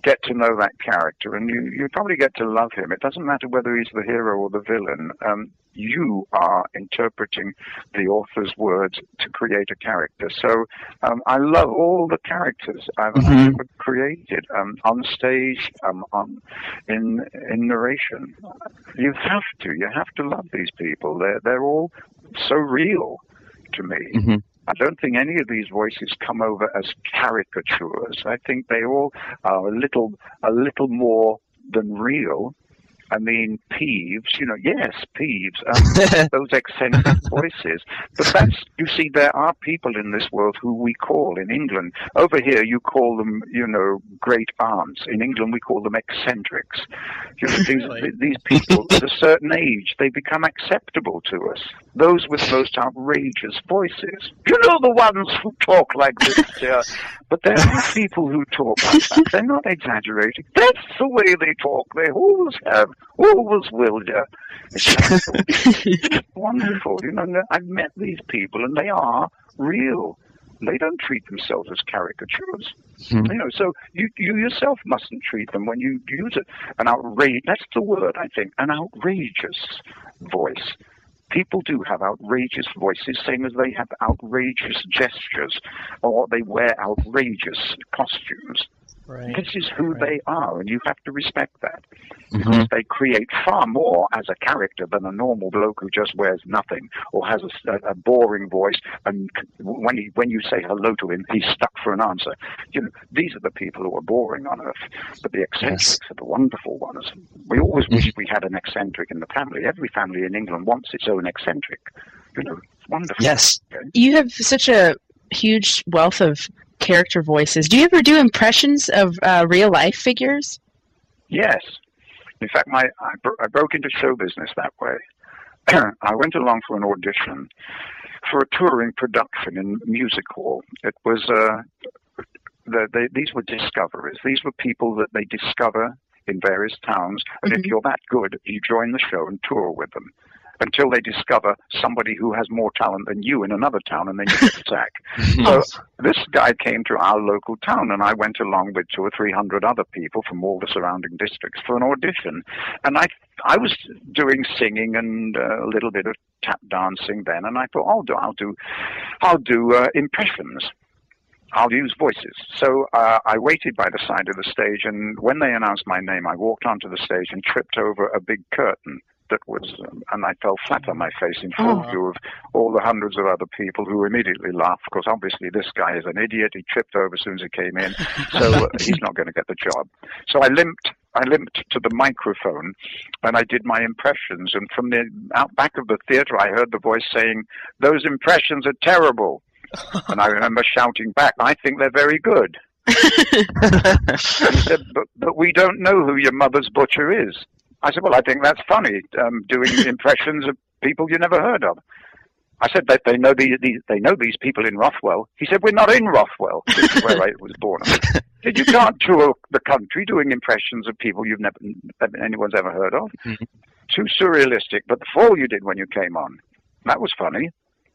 get to know that character, and you, you probably get to love him. It doesn't matter whether he's the hero or the villain. Um, you are interpreting the author's words to create a character. So um, I love all the characters I've, I've Mhm. ever created um, on stage, um, on in in narration. You have to. You have to love these people. They're they're all so real to me. hmm I don't think any of these voices come over as caricatures. I think they all are a little a little more than real. I mean, Peeves, you know, yes, Peeves, um, those eccentric voices. But that's, you see, there are people in this world who we call in England. Over here, you call them, you know, great aunts. In England, we call them eccentrics. You know, these, Really? these people, at a certain age, they become acceptable to us. Those with the most outrageous voices. You know, the ones who talk like this. But there are people who talk like that. They're not exaggerating. That's the way they talk. They always have, always will, dear. It's wonderful. You know, I've met these people, and they are real. They don't treat themselves as caricatures. Hmm. You know, so you you yourself mustn't treat them when you use it. An outrage. That's the word, I think. An outrageous voice. People do have outrageous voices, same as they have outrageous gestures, or they wear outrageous costumes. Right. This is who Right. they are, and you have to respect that hmm because they create far more as a character than a normal bloke who just wears nothing or has a, a boring voice. And when he, when you say hello to him, he's stuck for an answer. You know, these are the people who are boring on earth, but the eccentrics are the wonderful ones. We always wish we had an eccentric in the family. Every family in England wants its own eccentric. You know, it's wonderful. Yes. You have such a huge wealth of character voices. Do you ever do impressions of uh, real life figures? Yes. In fact, my I, bro- I broke into show business that way. I went along for an audition for a touring production in music hall. It was uh, the, they, these were discoveries. These were people that they discover in various towns, and if Mhm. you're that good, you join the show and tour with them. Until they discover somebody who has more talent than you in another town, and then you get sacked. so this guy came to our local town, and I went along with two or three hundred other people from all the surrounding districts for an audition. And I I was doing singing and uh, a little bit of tap dancing then, and I thought, I'll do I'll do I'll do uh, impressions. I'll use voices. So uh, I waited by the side of the stage, and when they announced my name, I walked onto the stage and tripped over a big curtain that was, um, and I fell flat on my face in full Oh. view of all the hundreds of other people who immediately laughed because obviously this guy is an idiot. He tripped over as soon as he came in, so uh, he's not going to get the job. So I limped. I limped to the microphone, and I did my impressions. And from the out back of the theater, I heard the voice saying, "Those impressions are terrible." and I remember shouting back, "I think they're very good." He said, but, but we don't know who your mother's butcher is. I said, well, I think that's funny, um, doing impressions of people you never heard of. I said that they know the, the they know these people in Rothwell. He said, we're not in Rothwell, which is where I was born. I said, Did you can't tour the country doing impressions of people you've never anyone's ever heard of? Mhm. Too surrealistic. But the fall you did when you came on, that was funny.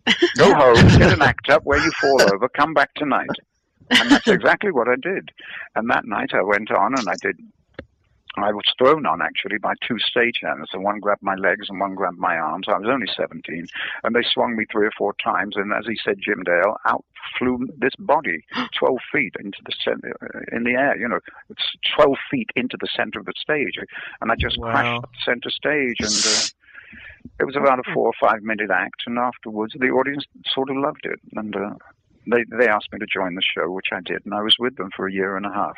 Go home, get an act up where you fall over, come back tonight. And that's exactly what I did. And that night I went on and I did. I was thrown on actually by two stagehands, and one grabbed my legs and one grabbed my arms. I was only 17, and they swung me three or four times. And as he said, Jim Dale, out flew this body 12 feet into the center, in the air. You know, it's 12 feet into the center of the stage, and I just Wow. crashed the center stage. And uh, it was about a four or five minute act, and afterwards the audience sort of loved it, and uh, they they asked me to join the show, which I did, and I was with them for a year and a half.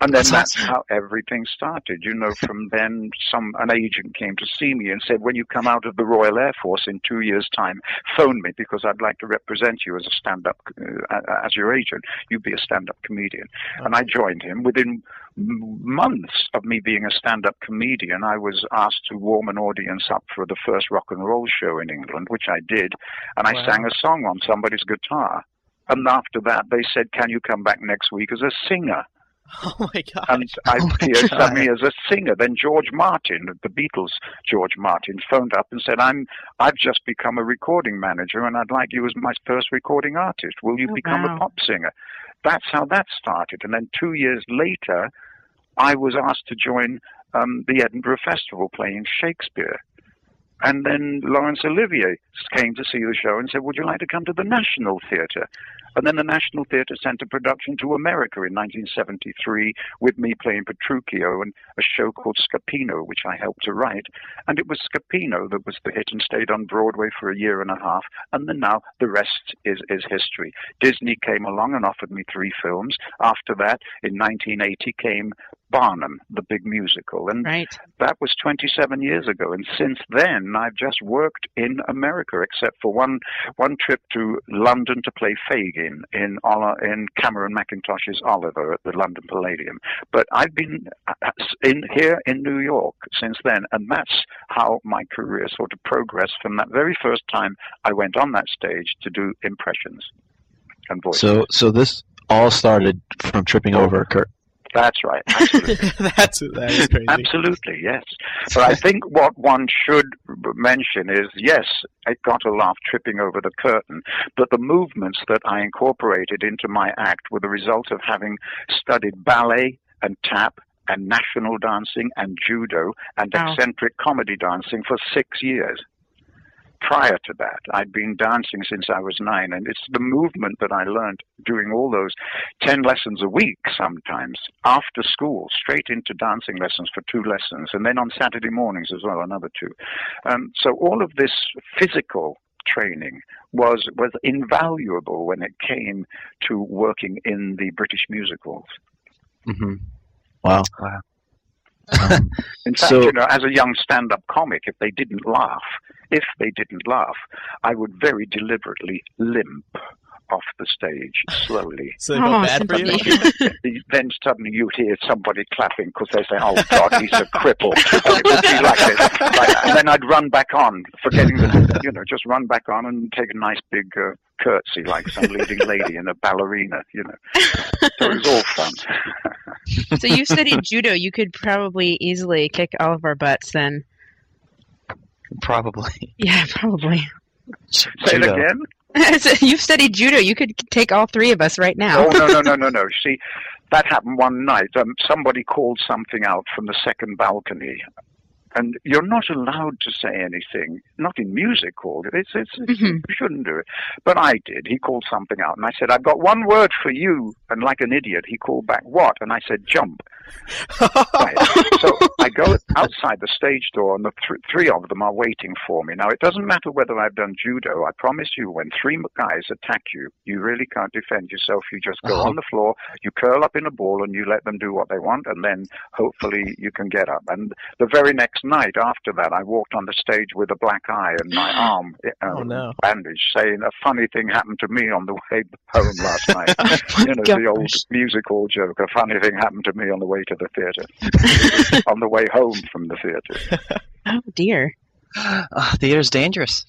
And then That's how everything started. You know, from then, some an agent came to see me and said, "When you come out of the Royal Air Force in two years' time, phone me because I'd like to represent you as a stand-up, uh, as your agent. You'd be a stand-up comedian." And I joined him. Within months of me being a stand-up comedian, I was asked to warm an audience up for the first rock and roll show in England, which I did, and I Wow. sang a song on somebody's guitar. And after that, they said, "Can you come back next week as a singer?" Oh my god. and I Oh appeared God. suddenly as a singer. Then George Martin, the Beatles, George Martin, phoned up and said, "I'm I've just become a recording manager, and I'd like you as my first recording artist. Will you Oh, become wow. a pop singer?" That's how that started. And then two years later, I was asked to join um, the Edinburgh Festival playing Shakespeare. And then Laurence Olivier came to see the show and said, Would you like to come to the National Theatre? And then the National Theatre sent a production to America in 1973 with me playing Petruchio and a show called Scapino, which I helped to write. And it was Scapino that was the hit and stayed on Broadway for a year and a half. And then now the rest is, is history. Disney came along and offered me three films. After that, in 1980 came Barnum, the big musical. And Right. that was 27 years ago, and since then I've just worked in America, except for one one trip to London to play Fagin in Ola- in Cameron Mackintosh's Oliver at the London Palladium. But I've been uh, in here in New York since then, and that's how my career sort of progressed from that very first time I went on that stage to do impressions and voice. So, so this all started from tripping over Kurt. That's right. Absolutely. That's that is crazy. Absolutely, yes. But I think what one should mention is yes, I got a laugh tripping over the curtain, but the movements that I incorporated into my act were the result of having studied ballet and tap and national dancing and judo and Wow. eccentric comedy dancing for six years. Prior to that, I'd been dancing since I was nine, and it's the movement that I learned doing all those 10 lessons a week sometimes after school, straight into dancing lessons for two lessons, and then on Saturday mornings as well, another two. Um, so all of this physical training was, was invaluable when it came to working in the British musicals. hmm Wow. Wow. Um, In fact, So- you know, as a young stand-up comic, if they didn't laugh, if they didn't laugh, I would very deliberately limp off the stage slowly. So they felt Oh, bad for you. then suddenly you'd hear somebody clapping because they say, "Oh God, he's a cripple," and it would be like this. Like, and then I'd run back on, forgetting that, you know, just run back on and take a nice big uh, curtsy like some leading lady in a ballerina, you know. So it was all fun. So you studied judo. You could probably easily kick all of our butts then. Probably. Yeah, probably. Say it again. You've studied judo. You could take all three of us right now. Oh no no no no no! See, that happened one night. Um, somebody called something out from the second balcony, and you're not allowed to say anything. Not in music hall. It's, it's, it's Mhm. you shouldn't do it. But I did. He called something out, and I said, "I've got one word for you." And like an idiot, he called back, "What?" And I said, "Jump." Right. so I go outside the stage door, and the th- three of them are waiting for me. Now, it doesn't matter whether I've done judo. I promise you, when three guys attack you, you really can't defend yourself. You just go Oh. on the floor, you curl up in a ball, and you let them do what they want, and then hopefully you can get up. And the very next night after that, I walked on the stage with a black eye and my arm uh, Oh, no. bandaged, saying a funny thing happened to me on the way home last night. you know, the old gosh. music hall joke. A funny thing happened to me on the way to the theatre. on the way home from the theatre. Oh dear. Ah, theater's dangerous.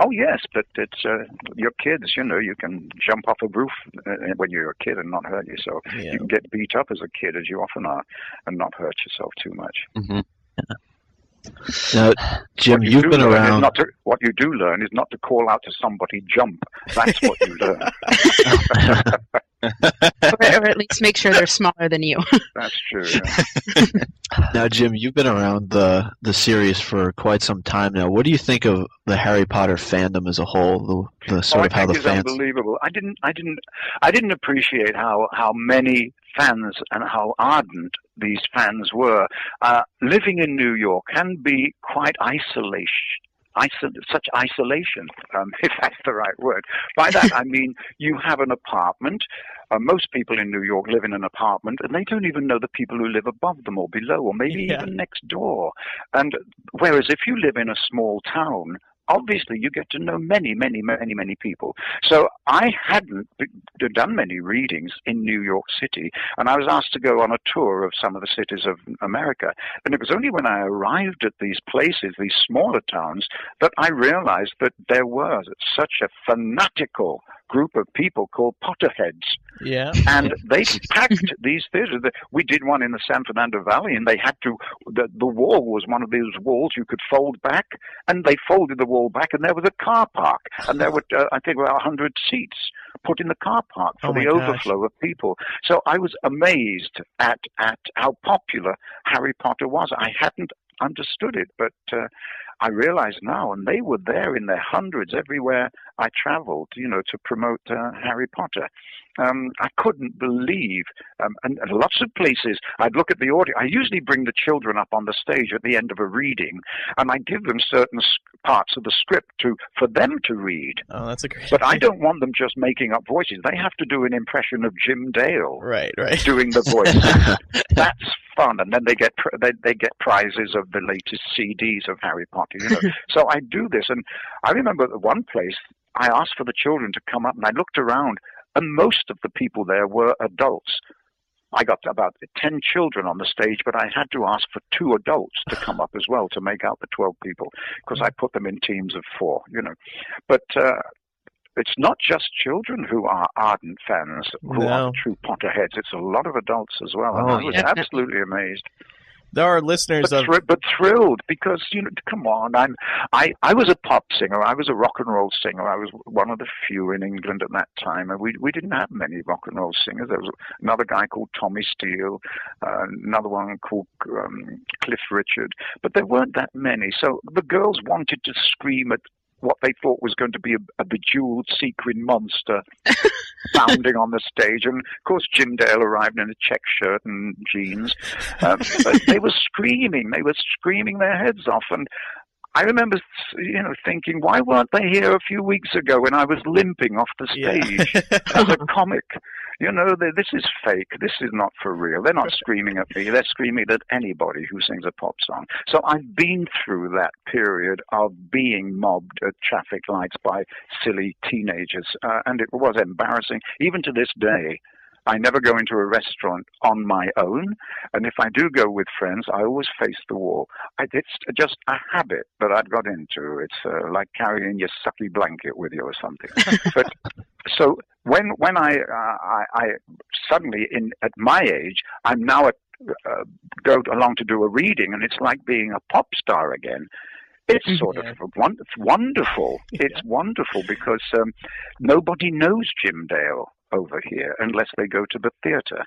Oh yes, but it's uh, your kids. You know, you can jump off a roof uh, when you're a kid and not hurt yourself. Yeah. You can get beat up as a kid, as you often are, and not hurt yourself too much. hmm Now, Jim, you you've been around. Not to, what you do learn is not to call out to somebody, jump. That's what you learn. or, or at least make sure they're smaller than you. That's true. yeah. Now, Jim, you've been around the the series for quite some time now. What do you think of the Harry Potter fandom as a whole? The, the sort oh, of I how think the it's fans. unbelievable. I didn't, I didn't, I didn't appreciate how how many fans and how ardent these fans were. Uh, living in New York can be quite isolation. Iso- such isolation, um, if that's the right word. By that I mean you have an apartment. Uh, most people in New York live in an apartment, and they don't even know the people who live above them or below, or maybe Yeah. even next door. And whereas if you live in a small town, obviously you get to know many, many, many, many people. So I hadn't done many readings in New York City, and I was asked to go on a tour of some of the cities of America. And it was only when I arrived at these places, these smaller towns, that I realized that there was such a fanatical group of people called Potterheads Yeah. and they packed these theaters. We did one in the San Fernando Valley, and they had to. The the wall was one of those walls you could fold back, and they folded the wall back, and there was a car park, and there were uh, I think about hundred seats put in the car park for Oh, the gosh. overflow of people. So I was amazed at at how popular Harry Potter was. I hadn't understood it, but. Uh, I realize now, and they were there in their hundreds everywhere I traveled, you know, to promote uh, Harry Potter. Um, I couldn't believe, um, and, and lots of places I'd look at the audience. I usually bring the children up on the stage at the end of a reading, and I give them certain parts of the script to for them to read. Oh, that's a great. But I don't want them just making up voices. They have to do an impression of Jim Dale Right. Right. doing the voice. That's fun, and then they get pr- they they get prizes of the latest CDs of Harry Potter. You know, so I do this, and I remember at one place I asked for the children to come up, and I looked around, and most of the people there were adults. I got about ten children on the stage, but I had to ask for two adults to come up as well to make out the twelve people, because I put them in teams of four. You know, but. Uh, it's not just children who are ardent fans who No. are true Potterheads. It's a lot of adults as well. And Oh, I was yeah. absolutely amazed, There are listeners but, of. thr- but thrilled because you know, come on, I'm I I was a pop singer. I was a rock and roll singer. I was one of the few in England at that time, and we we didn't have many rock and roll singers. There was another guy called Tommy Steele, uh, another one called um, Cliff Richard, but there weren't that many. So the girls wanted to scream at what they thought was going to be a, a bejeweled sequin monster bounding on the stage. And of course, Jim Dale arrived in a check shirt and jeans. Uh, but they were screaming. They were screaming their heads off. And I remember, you know, thinking, why weren't they here a few weeks ago when I was limping off the stage as a comic? You know, they, this is fake. This is not for real. They're not screaming at me. They're screaming at anybody who sings a pop song. So I've been through that period of being mobbed at traffic lights by silly teenagers, uh, and it was embarrassing. Even to this day, I never go into a restaurant on my own, and if I do go with friends, I always face the wall. I, it's just a habit that I've got into. It's uh, like carrying your sucky blanket with you or something. but so when when I, uh, I I suddenly in at my age I'm now at, uh, go along to do a reading and it's like being a pop star again. It's sort Yeah. of won- it's wonderful. It's wonderful because um, nobody knows Jim Dale over here unless they go to the theater.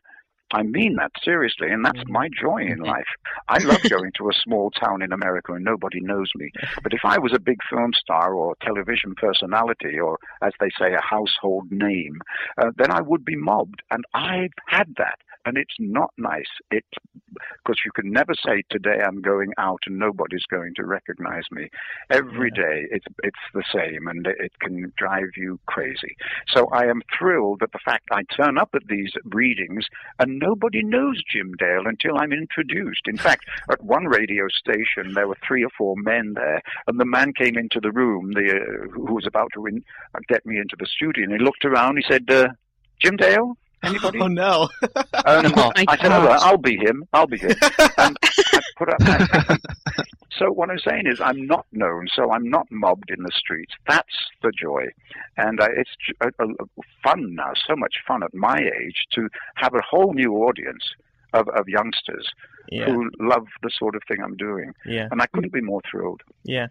I mean that seriously, and that's my joy in life. I love going to a small town in America and nobody knows me. But if I was a big film star or television personality, or as they say, a household name, uh, then I would be mobbed. And I've had that, and it's not nice. It because you can never say today I'm going out and nobody's going to recognize me. Every day it's it's the same, and it, it can drive you crazy. So I am thrilled at the fact I turn up at these readings and nobody knows Jim Dale until I'm introduced. In fact, at one radio station there were three or four men there, and the man came into the room, the uh, who was about to in, uh, get me into the studio, and he looked around. He said, uh, "Jim Dale." Anybody? Oh no! And Oh, my I said, oh, gosh. I'll be him. I'll be him. and I put up my So what I'm saying is I'm not known, so I'm not mobbed in the streets. That's the joy. And uh, it's j- a, a, a fun now, so much fun at my age to have a whole new audience of, of youngsters Yeah, who love the sort of thing I'm doing. yeah, And I couldn't be more thrilled. yeah.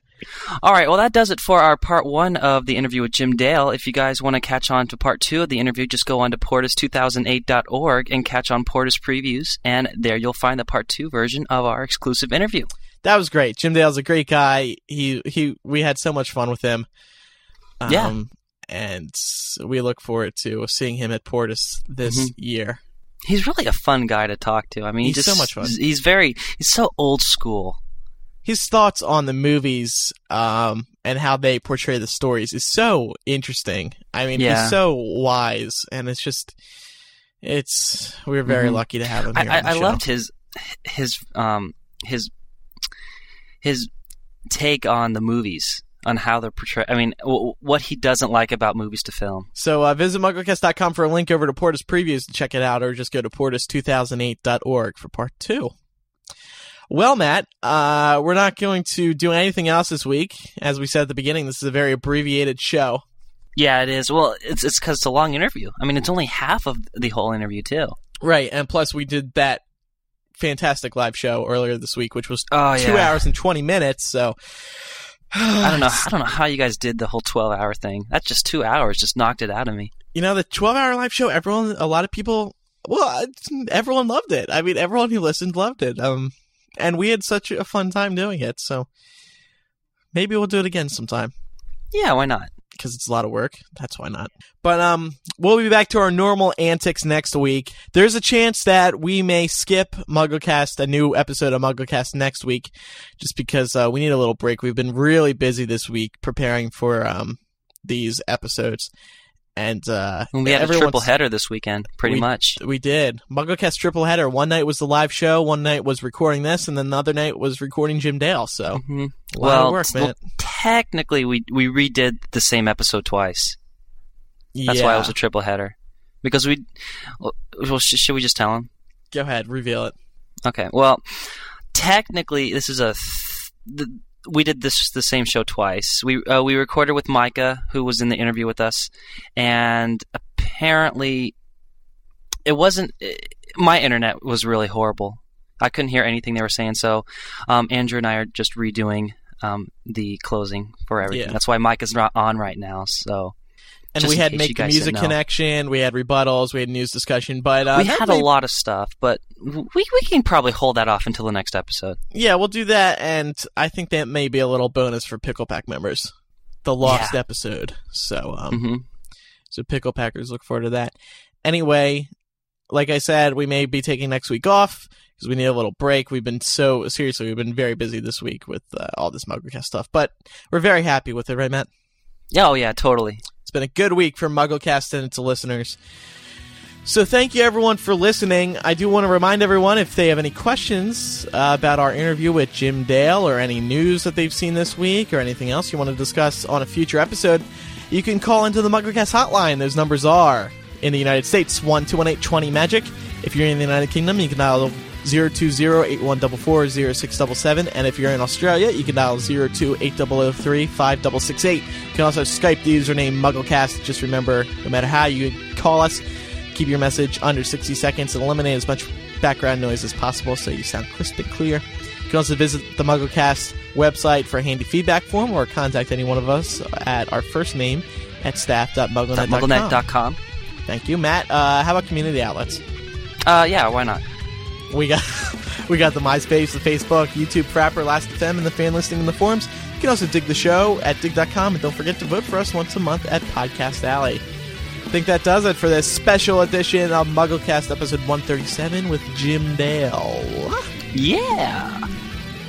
All right, well, that does it for our part one of the interview with Jim Dale. If you guys want to catch on to part two of the interview, just go on to Portus2008.org and catch on Portus previews, and there you'll find the part two version of our exclusive interview. That was great. Jim Dale's a great guy. He he. We had so much fun with him. Um, Yeah. and we look forward to seeing him at Portus this Mhm. year. He's really a fun guy to talk to. I mean, He's he just, so much fun. He's very, he's so old school. His thoughts on the movies um, and how they portray the stories is so interesting. I mean, Yeah. he's so wise, and it's just, it's we're very Mhm. lucky to have him I, here. I, on the I show. loved his, his, um, his, his take on the movies, on how they're portrayed. I mean, w- what he doesn't like about movies to film. So uh, visit MuggleCast.com for a link over to Portus Previews to check it out, or just go to Portus2008.org for part two. Well, Matt, uh, we're not going to do anything else this week. As we said at the beginning, this is a very abbreviated show. Yeah, it is. Well, it's it's because it's a long interview. I mean, it's only half of the whole interview too. Right, and plus we did that fantastic live show earlier this week, which was Oh two hours and 20 minutes, so... I don't know. I don't know how you guys did the whole twelve-hour thing. That's just two hours. Just knocked it out of me. You know, the 12 hour live show, everyone, a lot of people, well, everyone loved it. I mean, everyone who listened loved it. Um, and we had such a fun time doing it, so maybe we'll do it again sometime Yeah, why not? Because it's a lot of work. That's why not. But um, we'll be back to our normal antics next week. There's a chance that we may skip MuggleCast, a new episode of MuggleCast next week, just because uh, we need a little break. We've been really busy this week preparing for um these episodes, and uh, And we had a triple header this weekend, pretty We- much. We did. MuggleCast triple header. One night was the live show, one night was recording this, and then the other night was recording Jim Dale. So hmm Well, work, well, technically, we we redid the same episode twice. That's yeah. why it was a triple header. Because we, well, sh- should we just tell him? Go ahead, reveal it. Okay. Well, technically, this is a. Th- the, we did this the same show twice. We uh, we recorded with Micah, who was in the interview with us, and apparently, it wasn't. eh, My internet was really horrible. I couldn't hear anything they were saying. So, um, Andrew and I are just redoing um, the closing for everything. Yeah. That's why Micah's not on right now. So And Just we had make the music connection. We had rebuttals. We had news discussion. But uh, we had a lot of stuff, but we we can probably hold that off until the next episode. Yeah, we'll do that, and I think that may be a little bonus for Pickle Pack members. The lost episode. So, um, hmm so Pickle Packers look forward to that. Anyway, like I said, we may be taking next week off because we need a little break. We've been so seriously, we've been very busy this week with uh, all this MuggleCast stuff, but we're very happy with it, right, Matt? Yeah, oh yeah, totally. It's been a good week for MuggleCast and its listeners. So thank you everyone for listening. I do want to remind everyone if they have any questions uh, about our interview with Jim Dale or any news that they've seen this week or anything else you want to discuss on a future episode, you can call into the MuggleCast hotline. Those numbers are in the United States 1 20 magic If you're in the United Kingdom, you can dial 020-8144-0677 and if you're in Australia, you can dial 02-8003-5668. You can also Skype the username MuggleCast. Just remember, no matter how you call us, keep your message under 60 seconds and eliminate as much background noise as possible so you sound crisp and clear. You can also visit the MuggleCast website for a handy feedback form or contact any one of us at our first name at staff.mugglenet.com. MuggleNet.com. Thank you, Matt. Uh, how about community outlets? Uh, yeah, why not? We got we got the MySpace, the Facebook, YouTube, Frappr, Last.fm, and the fan listing in the forums. You can also dig the show at digg.com, and don't forget to vote for us once a month at Podcast Alley. I think that does it for this special edition of MuggleCast episode 137 with Jim Dale. Yeah.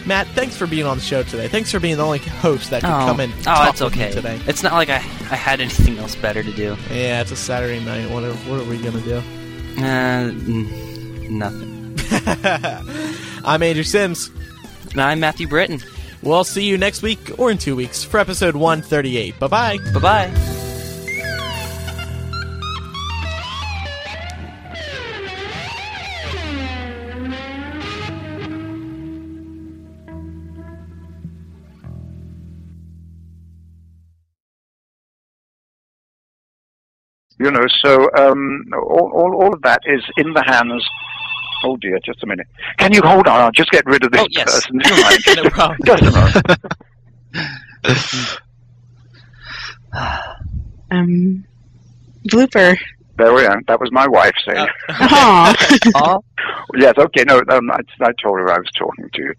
Matt, thanks for being on the show today. Thanks for being the only host that could oh, come in. oh, talk me okay. today. It's not like I, I had anything else better to do. Yeah, it's a Saturday night. What are, what are we gonna do? Uh, nothing. I'm Andrew Sims. And I'm Matthew Britton. We'll see you next week or in two weeks for episode 138. Bye bye. Bye bye. You know, so um, all, all, all of that is in the hands. Oh dear, just a minute. Can you hold on? I'll just get rid of this Oh, yes. person. Do mind? No problem. Just a moment. Um, blooper. There we are. That was my wife saying. Aw. Aw. Yes, okay, no, um, I, I told her I was talking to you.